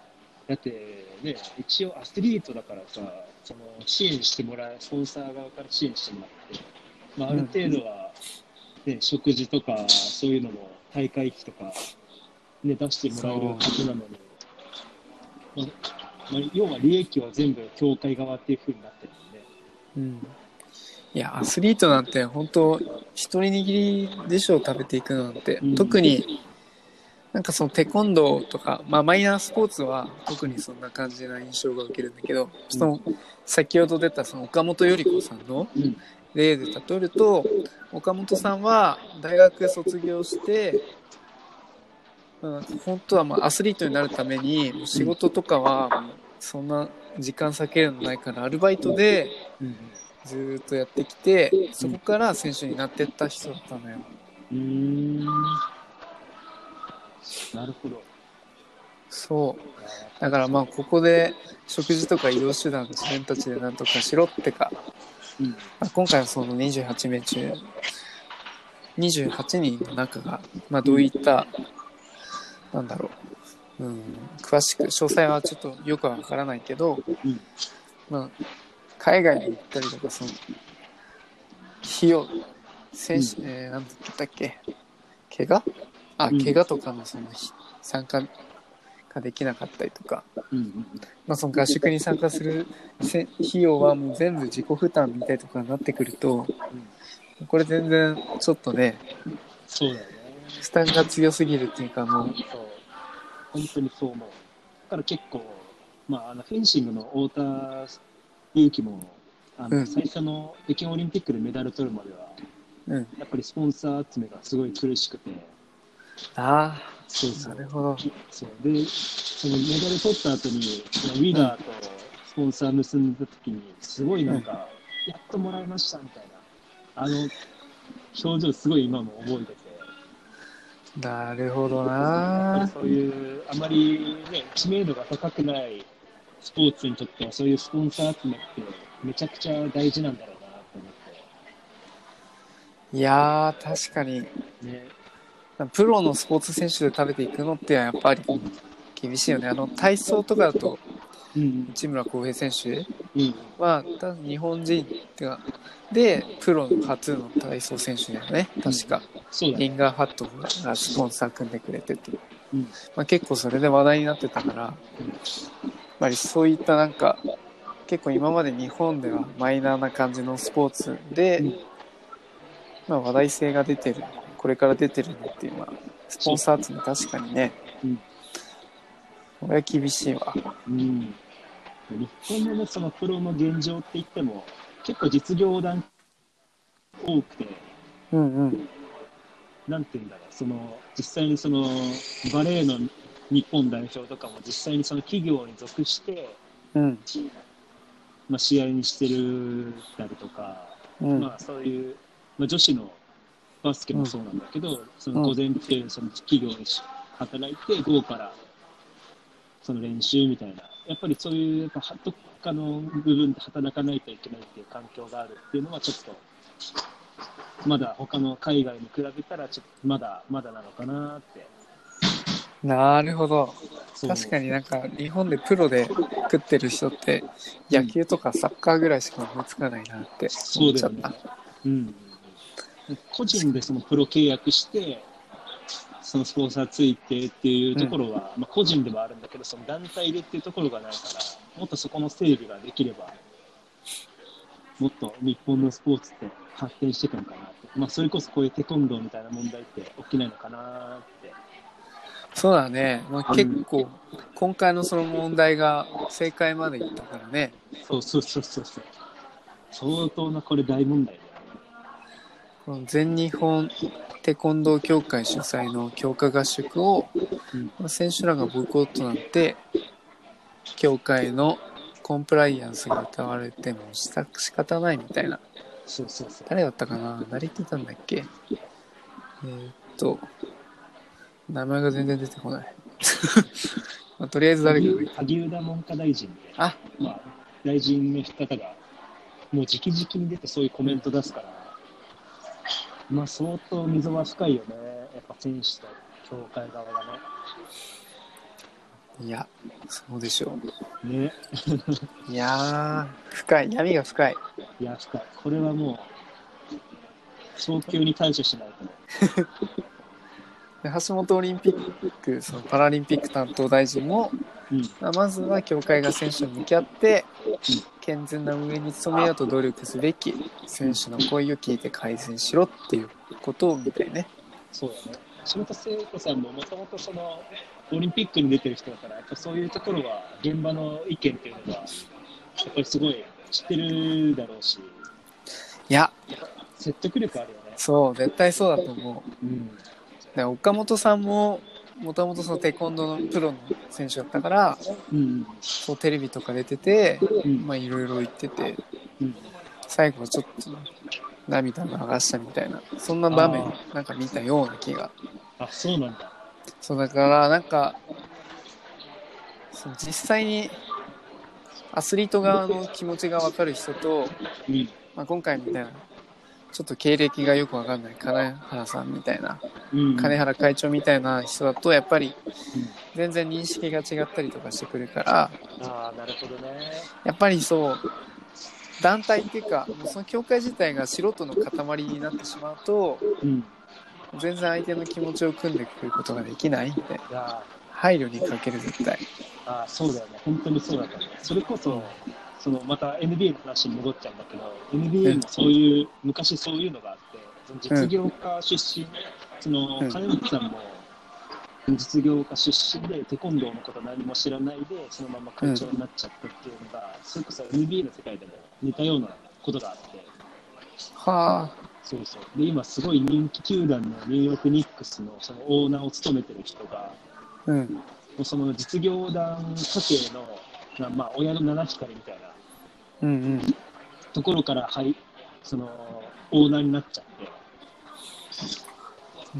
だってね、一応アスリートだからさ、その支援してもらう、スポンサー側から支援してもらって、まあ、ある程度は、ね、食事とか、そういうのも大会費とか、ね、出してもらえるはずなのに、まあまあ、要は利益は全部協会側っていう風になってるもんね。うん。いや、アスリートなんて、本当一人握りでしょ、食べていくのなんて。うん特に、なんかそのテコンドーとか、まあマイナースポーツは特にそんな感じな印象が受けるんだけど、その先ほど出たその岡本頼子さんのうん。例で例えると岡本さんは大学卒業して、うん、本当はまあアスリートになるために仕事とかはそんな時間割けるのないからアルバイトでうん。ずーっとやってきてそこから選手になってった人だったのようーん。なるほど。そう。だからまあ、ここで食事とか移動手段自分たちでなんとかしろってか、うん。まあ、今回はその28名中、28人の中が、まあ、どういった、なんだろう、うん、詳しく、詳細はちょっとよくはわからないけど、うん。まあ、海外に行ったりとか、その、費用、選手、えー、なんだったっけ、怪我？あ、うん怪我とかのその、ひ参加ができなかったりとか、うん。うん。まあ、その合宿に参加するせ費用はもう全部自己負担みたいとかになってくると、これ全然ちょっとね、そうだよね。負担が強すぎるっていうかもう、そう。本当にそう思う。だから結構、まあ、あのフェンシングの太田祐希も、あのうん最初の北京オリンピックでメダル取るまでは、うん。やっぱりスポンサー集めがすごい苦しくて、ああ、そうそうなるほど。そうで、そのメダル取った後に、そのウィガーとスポンサー結んだ時に、すごいなんか、やっともらいましたみたいな、あの表情、すごい今も覚えてて。なるほどなりそういう、あまりね、知名度が高くないスポーツにとっては、そういうスポンサー集めって、めちゃくちゃ大事なんだろうなと思いやー、確かに、って。ね。プロのスポーツ選手で食べていくのってやっぱり厳しいよね。あの、体操とかだと、うん。内村航平選手うん。は、多分日本人ってか、で、プロの初の体操選手だよね。確か。そうだね。リンガーハットがスポンサー組んでくれてて。うん。まあ、結構それで話題になってたから、やっぱりそういったなんか、結構今まで日本ではマイナーな感じのスポーツで、うんまあ話題性が出てる、これから出てるのっていうのは、スポンサーっていうのは確かにね、うん。これは厳しいわ。うん。日本のね、そのプロの現状って言っても、結構実業団多くて、うんうん。なんて言うんだろう、その、実際にその、バレーの日本代表とかも実際にその企業に属して、うん。まあ、試合にしてるたりとか、うん。まあそういう、まあ、女子のバスケもそうなんだけど、その午前中、その企業に働いて、午後からその練習みたいな、やっぱりそういう、どっかの部分で働かないといけないっていう環境があるっていうのは、ちょっと、まだ他の海外に比べたら、ちょっとまだまだなのかなって。なるほど。そう確かになんか日本でプロで食ってる人って野球とかサッカーぐらいしか思いつかないなってそうだよね思っちゃった。。うん。個人でそのプロ契約して、そのスポンサーついてっていうところは、まあ個人ではあるんだけど、その団体でっていうところがないから、もっとそこの整備ができれば、もっと日本のスポーツって発展していくのかなって。まあそれこそこういうテコンドーみたいな問題って起きないのかなって。そうだね。まあ、結構今回のその問題が正解までいったからね。そうそうそうそうそう。相当なこれ大問題全日本テコンドー協会主催の強化合宿を、うん。まあ選手らがボイコットなんて協会のコンプライアンスが疑われてもした仕方ないみたいな。そうそうそう。誰だったかな？誰言ってたんだっけ？えーっと名前が全然出てこない、まあ、とりあえず誰か萩生田文科大臣で、あ。まあ、大臣の方が、もう直々に出てそういうコメント出すから、まあ、相当溝は深いよね、やっぱ選手と協会側がいやそうでしょね。ね。ういやー深い闇が深いいや、深い。これはもう、早急に対処しないと 橋本オリンピックそのパラリンピック担当大臣もうん。まあまずは協会が選手に向き合って健全な運営に努めようと努力すべき選手の声を聞いて改善しろっていうことを見たいね。そうだね。橋本聖子さんももともとその、オリンピックに出てる人だから、やっぱそういうところは、現場の意見っていうのが、やっぱりすごい知ってるだろうし、いや説得力あるよね。そう絶対そうだと思う。うん。で岡本さんももともとそのテコンドーのプロの選手だったからうん。そうテレビとか出ててうん。まあいろいろ言っててうん。最後はちょっと涙を流したみたいなそんな場面あなんか見たような気があ、そうなんだ。そうだからなんかその実際にアスリート側の気持ちが分かる人と、うん。まあ、今回みたいなちょっと経歴がよく分かんない金原さんみたいなうん。金原会長みたいな人だとやっぱり全然認識が違ったりとかしてくるからああ、なるほどね。やっぱりそう団体っていうかその協会自体が素人の塊になってしまうとうん。全然相手の気持ちを組んでくることができないんでいや配慮にかける絶対あーそうだよね。本当にそうだったね。それこそ、そのまた NBA の話に戻っちゃうんだけど、NBA もそういう、昔そういうのがあって、その実業家出身、そのうん金光さんも実業家出身で、テコンドーのこと何も知らないで、そのまま会長になっちゃったっていうのが、それこそ NBA の世界でも似たようなことがあって、はあ。そうそう。で、今すごい人気球団のニューヨークニックスのそのオーナーを務めてる人が、うん。その実業団家系の、なまあ、親の七光みたいなうんうん。ところから、はい、そのオーナーになっちゃって、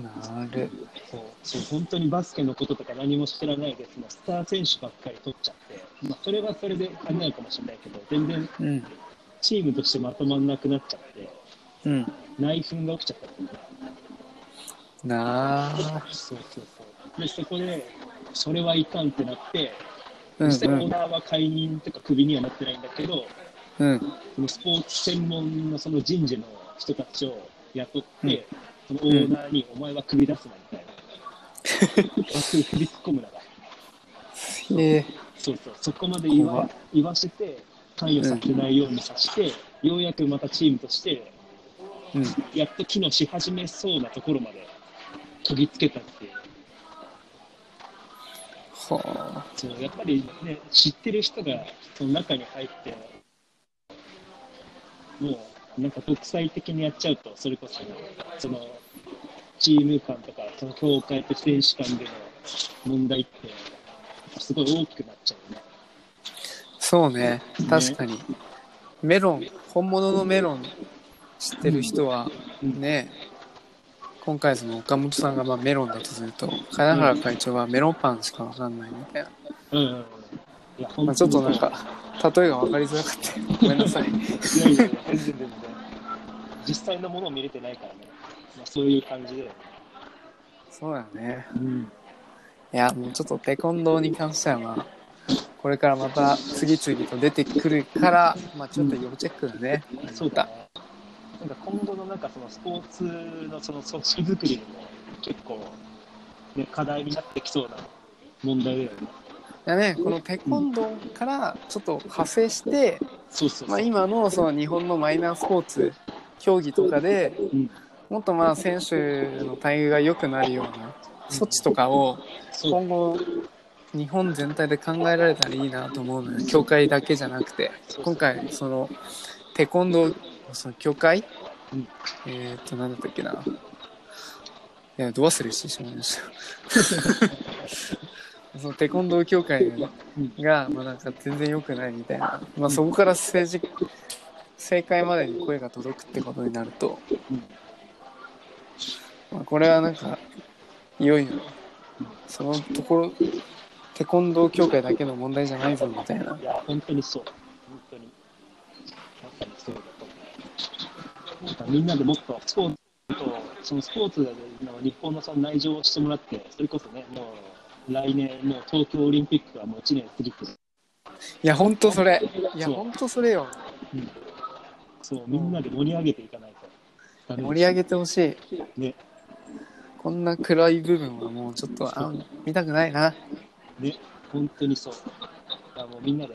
なるそうそう本当にバスケのこととか何も知らないで、そのスター選手ばっかり取っちゃって、まあ、それはそれでありないかもしれないけど、全然うん。チームとしてまとまんなくなっちゃって、うん。内紛が起きちゃった。っていうかなあ。そうそうそう。で、そこで、それはいかんってなって、うん実際オーうんナーは解任とかクビにはなってないんだけど、うん。そのスポーツ専門のその人事の人たちを雇って、そのオーナーに、お前はクビ出すなみたいな。枠に振り込むなら。へえ。そうそう、そこまで言わ言わせて、関与させないようにさして、ようやくまたチームとして、うん。やっと機能し始めそうなところまで研ぎつけたっていう。はあ。そうやっぱりね、知ってる人がその中に入って、もうなんか独裁的にやっちゃうと、それこそ、そのチーム間とか、その協会と選手間での問題って、すごい大きくなっちゃうね。そうね確かに。メロン本物のメロン知ってる人はうん。ね今回その岡本さんがまあメロンだとすると金原会長はメロンパンしかわかんないみたいな、うんまあ、ちょっとなんか例えが分かりづらかったごめんなさいいやいや全然全然。実際のものを見れてないからね。まあ、そういう感じで。そうだよねうん。いやもうちょっとテコンドーに関してはまあこれからまた次々と出てくるからまあちょっと要チェックだね、そうだね。なんか今後のなんかそのスポーツのその組織作りにも結構、ね、課題になってきそうな問題だよね。いやねこのテコンドーからちょっと派生して。まあ、今のその日本のマイナースポーツ競技とかでうん、もっとまあ選手の待遇が良くなるような措置とかを今後日本全体で考えられたらいいなと思うのよ。協会だけじゃなくて。今回そのテコンドーその協会、うん。えーっと何だったっけな。いやど忘れしてしまいました そのテコンドー協会が、まあ、なんか全然良くないみたいな、まあ、そこから政治正解までに声が届くってことになると、まあ、これはなんかいよいよそのところテコンドー協会だけの問題じゃないぞみたいないや、本当にそう。本当に。まさにそうだと思う。なんかみんなでもっとスポーツと、そのスポーツの日本のその内情をしてもらって、それこそね、もう来年、もう東京オリンピックはもう1年過ぎてる。いや本当それいや本当それよそう、みんなで盛り上げていかないと。盛り上げてほしいね、こんな暗い部分はもうちょっとあ見たくないなね、本当にそう。だからもうみんなで、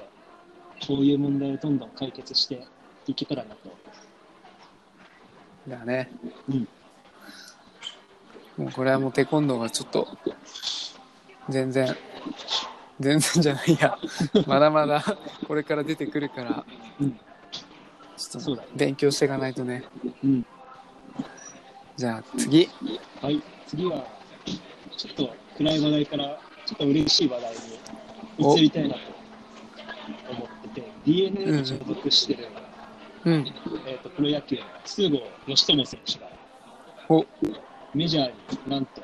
こういう問題をどんどん解決していけたらなと。だねうん。もうこれはもうテコンドーはちょっと全然。全然じゃないや。まだまだこれから出てくるから。うん。ちょっと勉強していかないとね。うん。じゃあ次。はい、次は、ちょっと暗い話題から、ちょっと嬉しい話題に移りたいなと思ってて、DNA に所属してる、うん。えー、とプロ野球の筒香嘉智選手が、お。メジャーになんと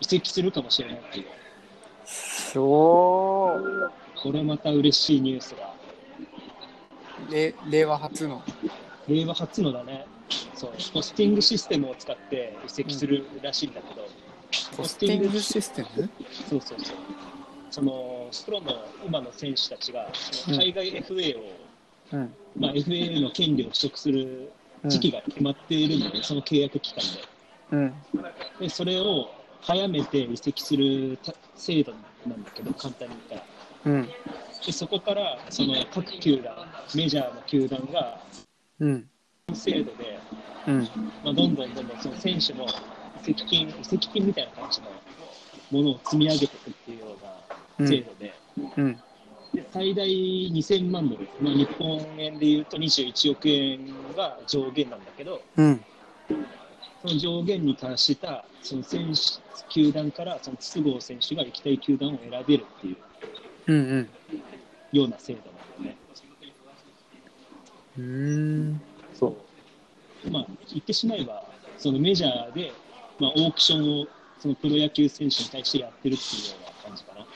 移籍するかもしれないっていう。そう。これまた嬉しいニュースが。れ令和初の。令和初のだね。そう、ポスティングシステムを使って移籍するらしいんだけど、ポスティングシステム？そうそうそう。そのプロの今の選手たちが海外 FA を、うん。まあ、FA の権利を取得する時期が決まっているので、その契約期間うん。でで、それを早めて移籍するた制度なんだけど、簡単に言ったら。うん。でそこからその各球団、メジャーの球団がうん。制度で、うん。まあ、どんどんどんどんその選手の移籍金、移籍金みたいな感じのものを積み上げていくっていうような制度で、うん。で最大2000万ドル、まあ、日本円でいうと21億円が上限なんだけど、うん。その上限に達したその選手球団からその筒香選手が行きたい球団を選べるっていううん。ような制度なんだよね。うん。うん。そう。まあ、言ってしまえば、そのメジャーで、まあ、オークションをそのプロ野球選手に対してやってるっていうような感じかな。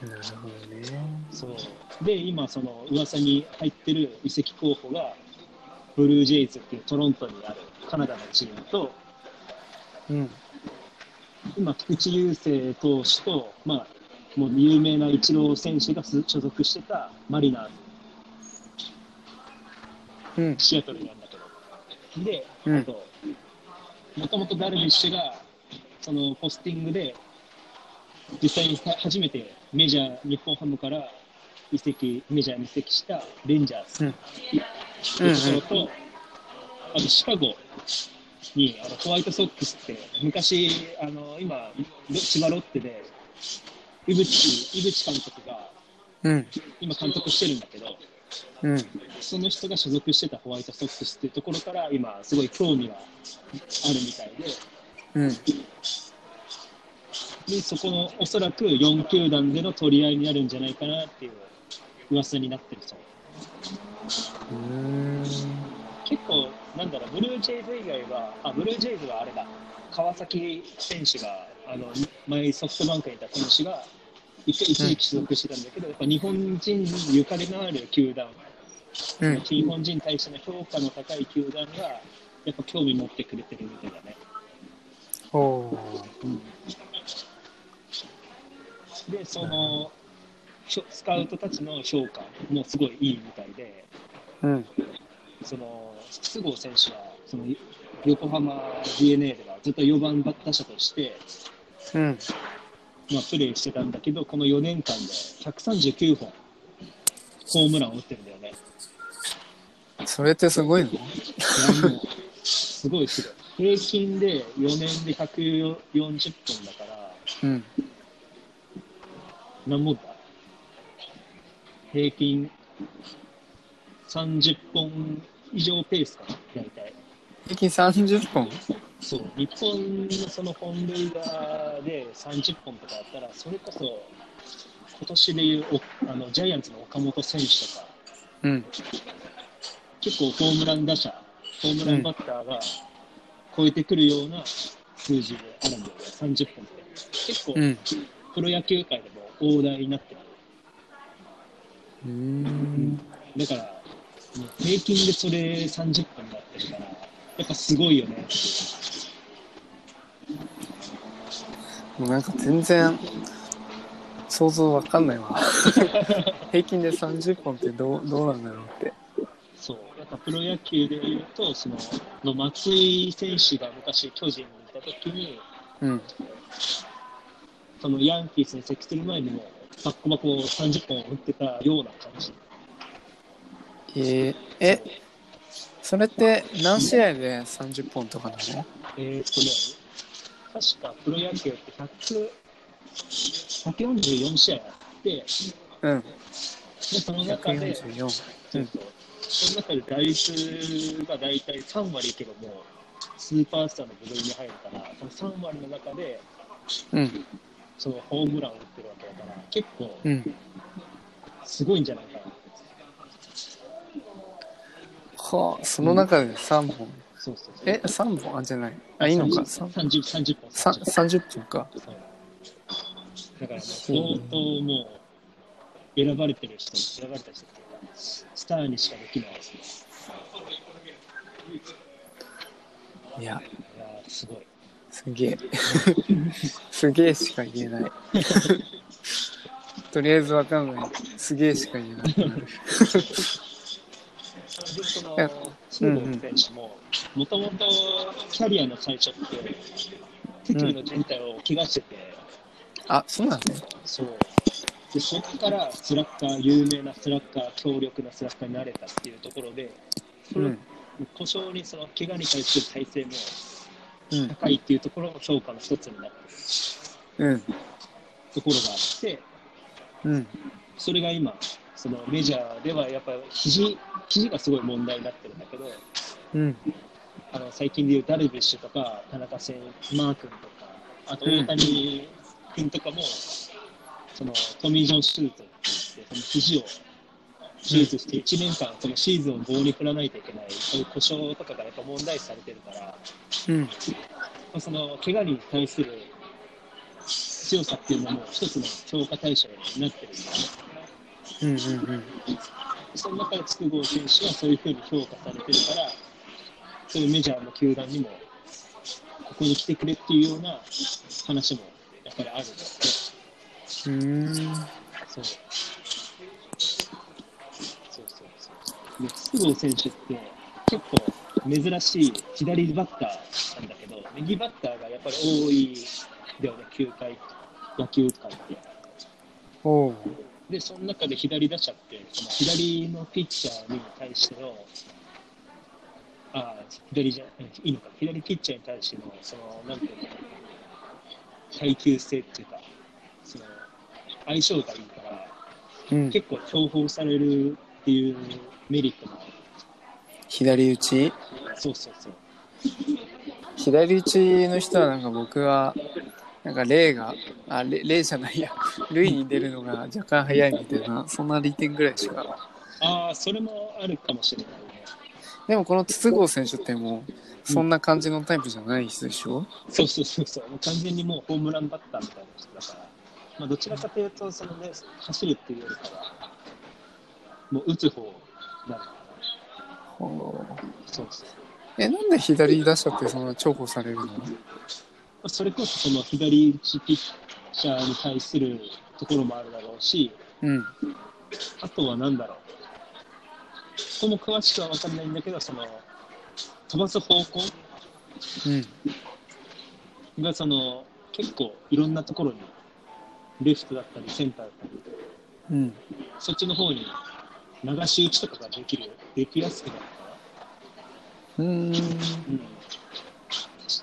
なるほどね。そう。で、今、その噂に入ってる移籍候補が、ブルージェイズっていうトロントにあるカナダのチームと、うん。今、菊池雄星投手と、まあ、もう有名なイチロー選手が所属してたマリナーズ、うん。シアトルにあるんだけど。で、うんあと、もともとダルビッシュが、そのポスティングで、実際に初めてメジャー、日本ハムから移籍、メジャーに移籍したレンジャーズうん。っていうところと、あとシカゴにあのホワイトソックスって、昔、あの今、ロ千葉ロッテで、井口井口監督がうん。今監督してるんだけど、うん。その人が所属してたホワイトソックスっていうところから、今、すごい興味があるみたいで、うん。でそこのおそらく4球団での取り合いになるんじゃないかなっていう噂になってるそう。うん。結構、なんだろう、ブルージェイズ以外は、あ、ブルージェイズはあれだ、川崎選手が、あの、前ソフトバンクにいた選手が、一回一時期所属してたんだけど、やっぱ日本人にゆかりのある球団、うん。日本人に対しての評価の高い球団が、やっぱ興味持ってくれてるみたいだね。おー。で、その、スカウトたちの評価もすごいいいみたいで、うん。その、筒香選手は、その、横浜 d n a ではずっと4番打者として、うん。まあ、プレーしてたんだけど、この4年間で139本、ホームランを打ってるんだよね。それってすごいの？すごいすごい。平均で4年で140本だから、うん。何本だ？平均30本以上ペースかな、大体。平均30本？そう、日本のその本塁打で30本とかあったら、それこそ、今年でいうおあのジャイアンツの岡本選手とか、うん。結構ホームラン打者、ホームランバッターが超えてくるような数字であるんだよね、30本って。結構、うん。プロ野球界でも大台になってる。うん。だから、平均でそれ30本になってるから、やっぱすごいよね。もうなんか全然想像わかんないわ。平均で30本ってどうどうなんだろうって。そう、やっぱプロ野球でいうと、そのの松井選手が昔、巨人にいたときに、うん。そのヤンキースに移籍する前にも、バッコバコ30本打ってたような感じ。えー、え、それって何試合で30本とかなの？えーっとね、確かプロ野球って100 144試合あって、うん。でその中で、144。そうそうその中で打率が大体3割いけども、スーパースターの部類に入るから、その3割の中で、うん。そのホームランを打ってるわけだから、結構うん。すごいんじゃないかな。はあ、その中で3本。そうそうそう。え、3本？あ、じゃない。あ、いいのか。さん30、30本。さ30 30分か。だからもう相当もう選ばれてる人、選ばれた人っていうか、スターにしかできないですね。いや、いやーすごい。すげえ。すげえしか言えない。とりあえずわかんない。すげえしか言えない。でそのいや中国選手も、もともとキャリアの最初って、手首の靭帯を怪我してて、あ、そうなんね。そう。で、そこからスラッガー、有名なスラッガー、強力なスラッガーになれたっていうところで、そのうん。故障にその怪我に対する耐性もうん。高いっていうところの評価の一つになってるうん。ところがあって、うん。それが今、そのメジャーではやっぱり肘、肘がすごい問題になってるんだけど、うん。あの最近でいうダルビッシュとか田中選マー君とか、あと大谷君とかも、そのトミー・ジョン手術って言って、その肘を手術して1年間、そのシーズンを棒に振らないといけない、そういう故障とかがやっぱ問題視されてるから、うん。まあその怪我に対する強さっていうのも一つの評価対象になってるんだよね。うん。うん。その中で筒香選手はそういうふうに評価されてるから、そういうメジャーの球団にも、ここに来てくれっていうような話もやっぱりあるんですうん。うん。そうそうそう。で、筒香選手って結構珍しい左バッターなんだけど、右バッターがやっぱり多いだよね、球界、野球界って。おう。で、その中で左打者って、その左のピッチャーに対しての、あ左じゃ、いいのか、左ピッチャーに対しての、その、なんていうの、耐久性っていうか、その、相性がいいから、うん。結構重宝されるっていうメリットもある。左打ち？そうそうそう。左打ちの人はなんか僕は、なんか例が、あ、例例じゃないや、塁に出るのが若干早いみたいな、そんな利点ぐらいしか。ああ、それもあるかもしれないね。でもこの筒香選手ってもう、そんな感じのタイプじゃない人でしょ？そうそうそうそう、もう完全にもうホームランバッターみたいな人だから、まあ、どちらかというと、そのね、走るっていうよりかは、もう打つ方なのかな。そうそう。え、なんで左打者ってそんな重宝されるの？それこそその左打ちピッチャーに対するところもあるだろうし、うん。あとは何だろう。ここも詳しくは分かんないんだけど、その、飛ばす方向うん。がその、結構いろんなところに、レフトだったり、センターだったり、うん。そっちの方に流し打ちとかができる、できやすくなるから。うーん。うん、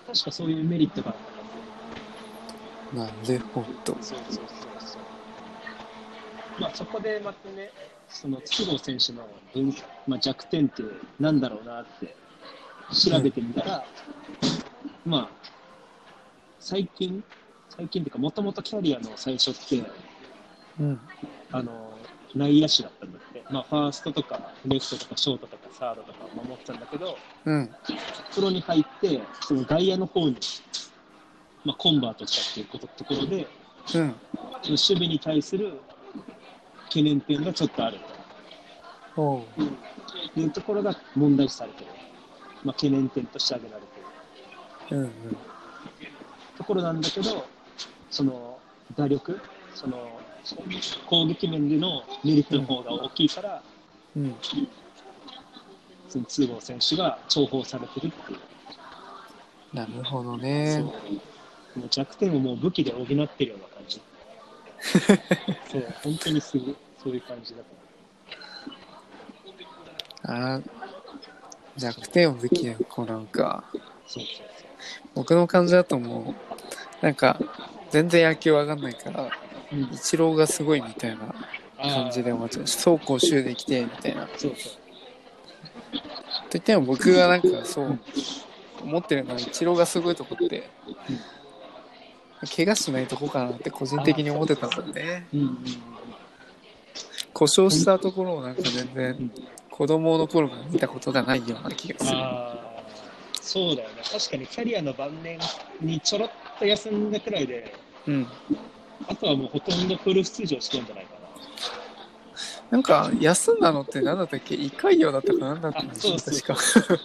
確かそういうメリットがあるなんでほっと。そうそうそうそう。まあそこでまたね、その筒香選手の分、まあ、弱点ってなんだろうなって調べてみたら、まあ最近、最近っていうか、もともとキャリアの最初って、うん。あの内野手だったんだまあ、ファーストとかレフトとかショートとかサードとか守ってたんだけど、うん。プロに入って、その外野の方に、まあ、コンバートしたっていうことところで、うん。守備に対する懸念点がちょっとあるおう。というところが問題視されてる、まあ、懸念点として挙げられてるうん。ところなんだけど、その打力、その攻撃面でのメリットの方が大きいから、うん。うん。その通号選手が重宝されてるっていう、なるほどそね。うもう弱点をもう武器で補ってるような感じ。そう、本当にすごい、そういう感じだとあ弱点を武器で行うか。そうそう僕の感じだともう、なんか、全然野球わかんないから、そう。うん、イチローがすごいみたいな感じで思っちゃう。走攻守できて、みたいな。とそうそう。言っても僕がなんかそう、思ってるのはイチローがすごいとこって、怪我しないとこかなって個人的に思ってたんだよね。うん故障したところをなんか全然子供の頃から見たことがないような気がする。あそうだよね。確かにキャリアの晩年にちょろっと休んだくらいで、うん。あとはもうほとんどフル出場してるんじゃないかな。なんか、休んだのって何だったっけ胃潰瘍だったかなんだったんあでしょそうそう確か。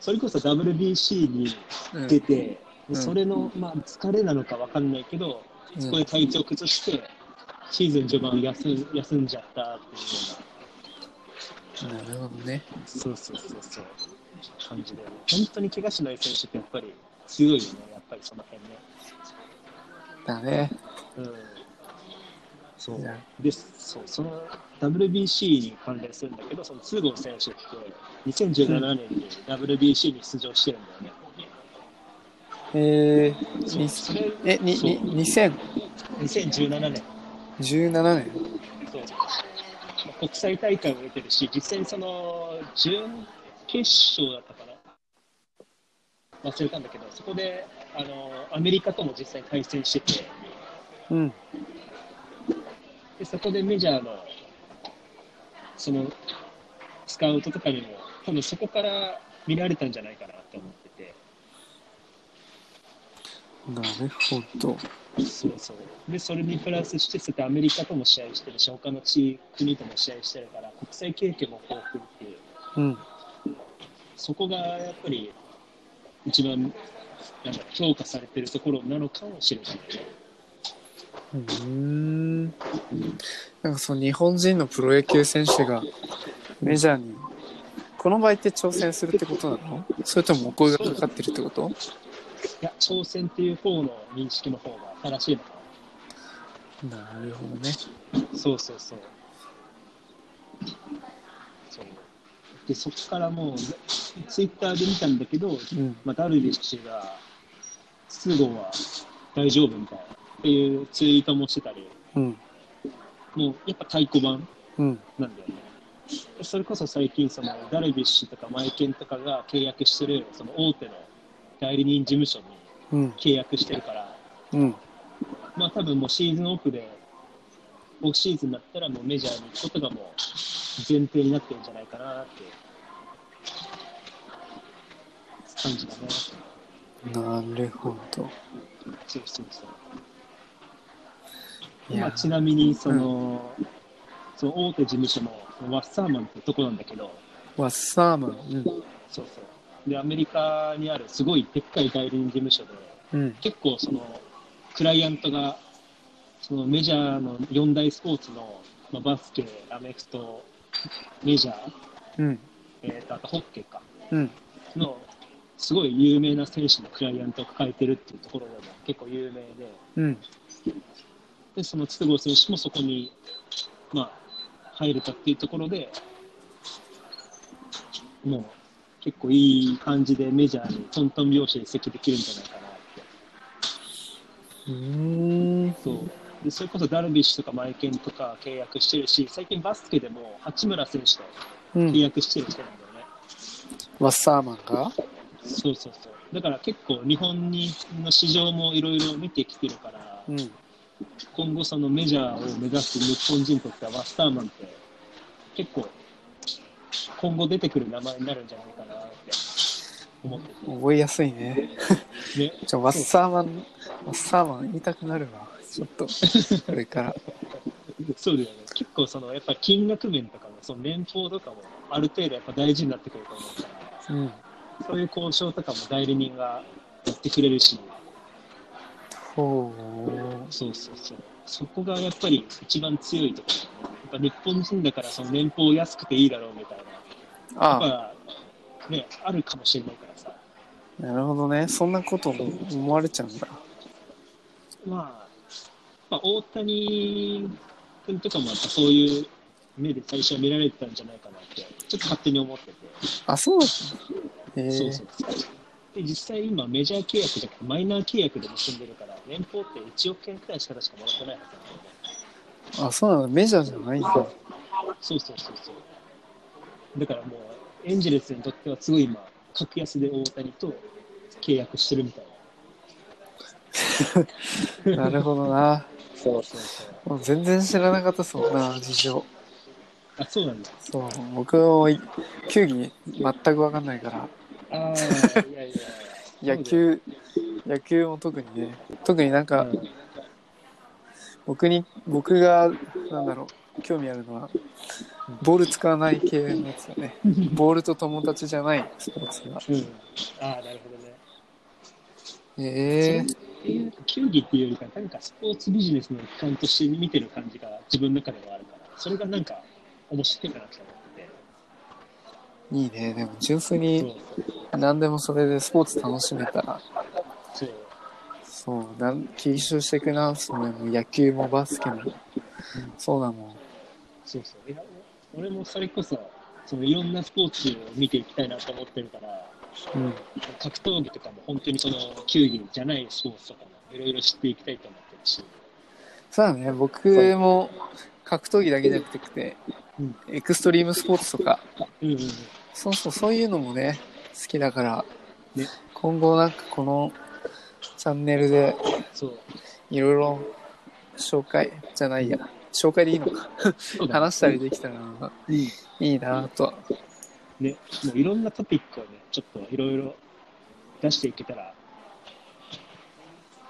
それこそ WBC にうん出て、うんそれの、まあ、疲れなのかわかんないけど、うんそこで体調崩して、シーズン序盤休ん休んじゃったっていうような、なるほどね。そうそうそうそう、感じで、本当に怪我しない選手ってやっぱり強いよね、やっぱりその辺ね。だね。うん。そう。でそうその WBC に関連するんだけど、その通郷選手って2017年に WBC に出場してるんだよね。えー、え、に、そう。に、2017 2017年年そうまあ国際大会も出てるし、実際にその準決勝だったかな。忘れたんだけど、そこであのアメリカとも実際に対戦してて、うん。でそこでメジャーのそのスカウトとかにも、多分そこから見られたんじゃないかなと思ってて、なるほど。そうそうでそれにプラスして、そうやってアメリカとも試合してるし、他の地国とも試合してるから、国際経験も豊富っていう。うん。そこがやっぱり一番なんだ評価されてるところなのかもしれないね。うーん。なんかその日本人のプロ野球選手がメジャーに、この場合って挑戦するってことなの？それともお声がかかってるってこと？いや、挑戦っていう方の認識の方が正しいのかなるほどね。な。そうそうそう。そうで、そこからもう、ツイッターで見たんだけど、うん。まあ、ダルビッシュが、筒香は大丈夫みたいなっていうツイートもしてたり、うん。もうやっぱ太鼓判うん。なんだよね。でそれこそ最近そのダルビッシュとかマイケンとかが契約してるその大手の代理人事務所にうん。契約してるから、うん。まあ多分もうシーズンオフで、オフシーズンになったらもうメジャーに行くことがもう前提になってるんじゃないかなって感じだね。なるほど。そうそうそう。まあ、ちなみにその、その大手事務所のワッサーマンってとこなんだけど、ワッサーマン。そうそう。で、アメリカにあるすごいでっかい代理人事務所で、うん。うん。結構その、クライアントが、そのメジャーの四大スポーツの、まあ、バスケ、アメフト、メジャー、うん。えーと、あとホッケーか、うん。の、すごい有名な選手のクライアントを抱えてるっていうところでも結構有名で、うん。で、その筒香選手もそこに、まあ、入れたっていうところで、もう結構いい感じでメジャーにトントン拍子で移籍できるんじゃないかなって。うーん。そうでそれこそダルビッシュとかマイケンとか契約してるし、最近バスケでも八村選手とうん契。約してる人なんだよね。ワッサーマンが？そうそうそう。だから結構日本にの市場もいろいろ見てきてるから、うん。今後そのメジャーを目指す日本人にとってはワスターマンって結構今後出てくる名前になるんじゃないかなって思って覚えやすいね。て。ね、じゃあ、ワッサーマン、ワッサーマン言いたくなるわ。ちょっと、これから。そうだよね。結構そのやっぱ金額面とかも、その年俸とかもある程度やっぱ大事になってくると思うから、うん。そういう交渉とかも代理人がやってくれるし、ほそうそうそう。そこがやっぱり一番強いところ。やっぱ日本人だからその年俸安くていいだろうみたいな。う。ああ、やっぱね、あるかもしれないからさ。なるほどね。そんなこと思われちゃうんだ。まあ、まあ、大谷君とかもやっぱそういう目で最初は見られてたんじゃないかなって、ちょっと勝手に思ってて。あ、そうだったへえそうそうそう。で、実際今メジャー契約じゃなくてマイナー契約で結んでるから、年俸って1億円くらいしか確かもらってないはずなんだよね。あ、そうなんだ。メジャーじゃないんだ。そうそうそうそう。だからもう、エンジェルスにとってはすごい今、格安で大谷と契約してるみたいな。なるほどな。そうそうそう。もう全然知らなかった、そんな事情。あ、そうなんだ。そう、僕も球技全く分かんないから。ああ。野球、野球も特にね、特になんか、うん僕に、僕が、なんだろう、興味あるのは、ボール使わない系のやつだね。ボールと友達じゃないスポーツが。うん。ああ、なるほどね。ええっていう球技っていうよりか、なんかスポーツビジネスの一環として見てる感じが自分の中ではあるから、それがなんか面白いかなって思っていいね。でも純粋て。に何でもそれでスポーツ楽しめたら、そう。そう、なん吸収していくな、それも野球もバスケも、そうだもん。そうそう。いや、俺もそれこそ、そのいろんなスポーツを見ていきたいなと思ってるから、うん。格闘技とかも本当にその球技じゃないスポーツとかもいろいろ知っていきたいと思ってるし。そうだね。僕も格闘技だけじゃなくて、うんエクストリームスポーツとか、うんうんうん。そうそう、そういうのもね、好きだから、ね今後なんかこのチャンネルで。いろいろ紹介じゃないや、紹介でいいのか、話したりできたらうん。いいなとは。ね、もういろんなトピックをね、ちょっといろいろ出していけたら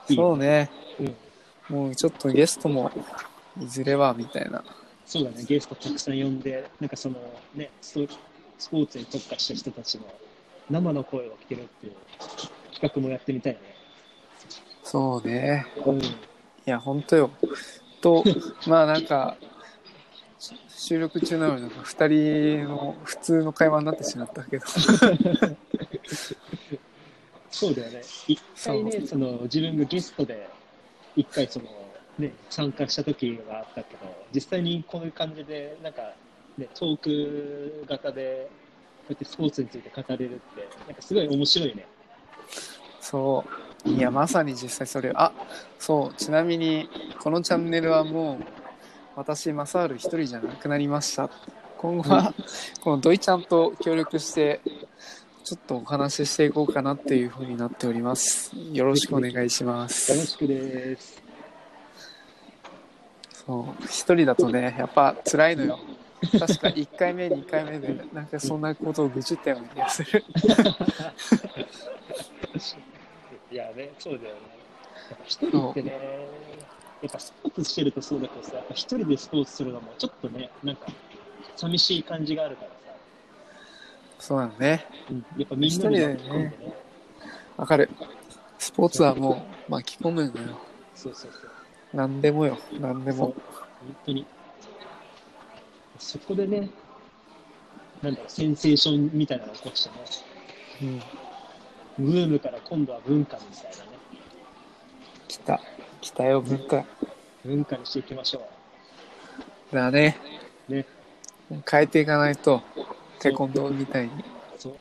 そうね、うん。もうちょっとゲストもいずれはみたいな。そうだね、ゲストたくさん呼んで、なんかそのね、スポーツに特化した人たちの生の声を聞けるっていう企画もやってみたいね。そうね。うん。いや、ほんとよ。と、まあなんか、し収録中なのになんか二人の普通の会話になってしまったけど。そうだよね。一回ね、その自分がゲストで、一回その、ね、参加した時があったけど、実際にこういう感じで、なんか、ね、トーク型で、こうやってスポーツについて語れるって、なんかすごい面白いね。そう。いや、まさに実際それ。あ、そう。ちなみに、このチャンネルはもう、私、マサール一人じゃなくなりました。今後は、このドイちゃんと協力して、ちょっとお話ししていこうかなっていうふうになっております。よろしくお願いしまよろす。しくです。そう。一人だとね、やっぱ辛いのよ。確か1回目、2回目で、なんかそんなことを愚痴ったような気がする。いやね、そうだよね。やっぱ一人ってね、やっぱスポーツしてるとそうだけどさ、一人でスポーツするのもちょっとね、なんか寂しい感じがあるからさ、そうなのね。やっぱみんなで巻き込んでねわかる。スポーツはもう巻き込むのよ。そうそうそう。何でもよ。何でも。本当に。そこでね、なんだろう、センセーションみたいなのが起こしてね、うん。ブームから今度は文化みたいなね、来た。来たよ、文化。文化にしていきましょだね。う。ね。変えていかないと、テコンドーみたいに。そう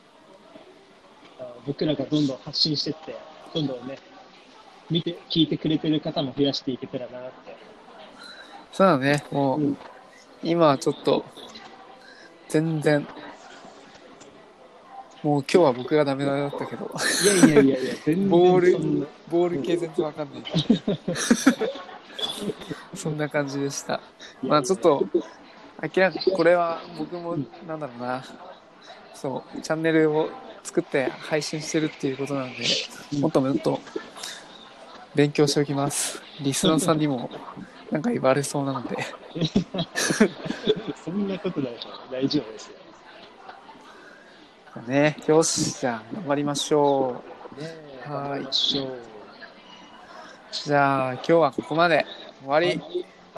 あ僕らがどんどん発信してって、どんどんね、見て、聞いてくれてる方も増やしていけたらなって。そうだね。もう、うん今はちょっと、全然、もう今日は僕がダメだったけど、いやいやいやいや、全然ボールボール系全然わかんない。そんな感じでした。まあちょっと、明らかこれは僕も、なんだろうな、そう、チャンネルを作って配信してるっていうことなんで、もっともっと勉強しておきます。リスナーさんにもなんか言われそうなので、そんなことないから大丈夫ですよ。ね、よし、じゃあ頑張りましょう。ねえ、はい。じゃあ今日はここまで終わり。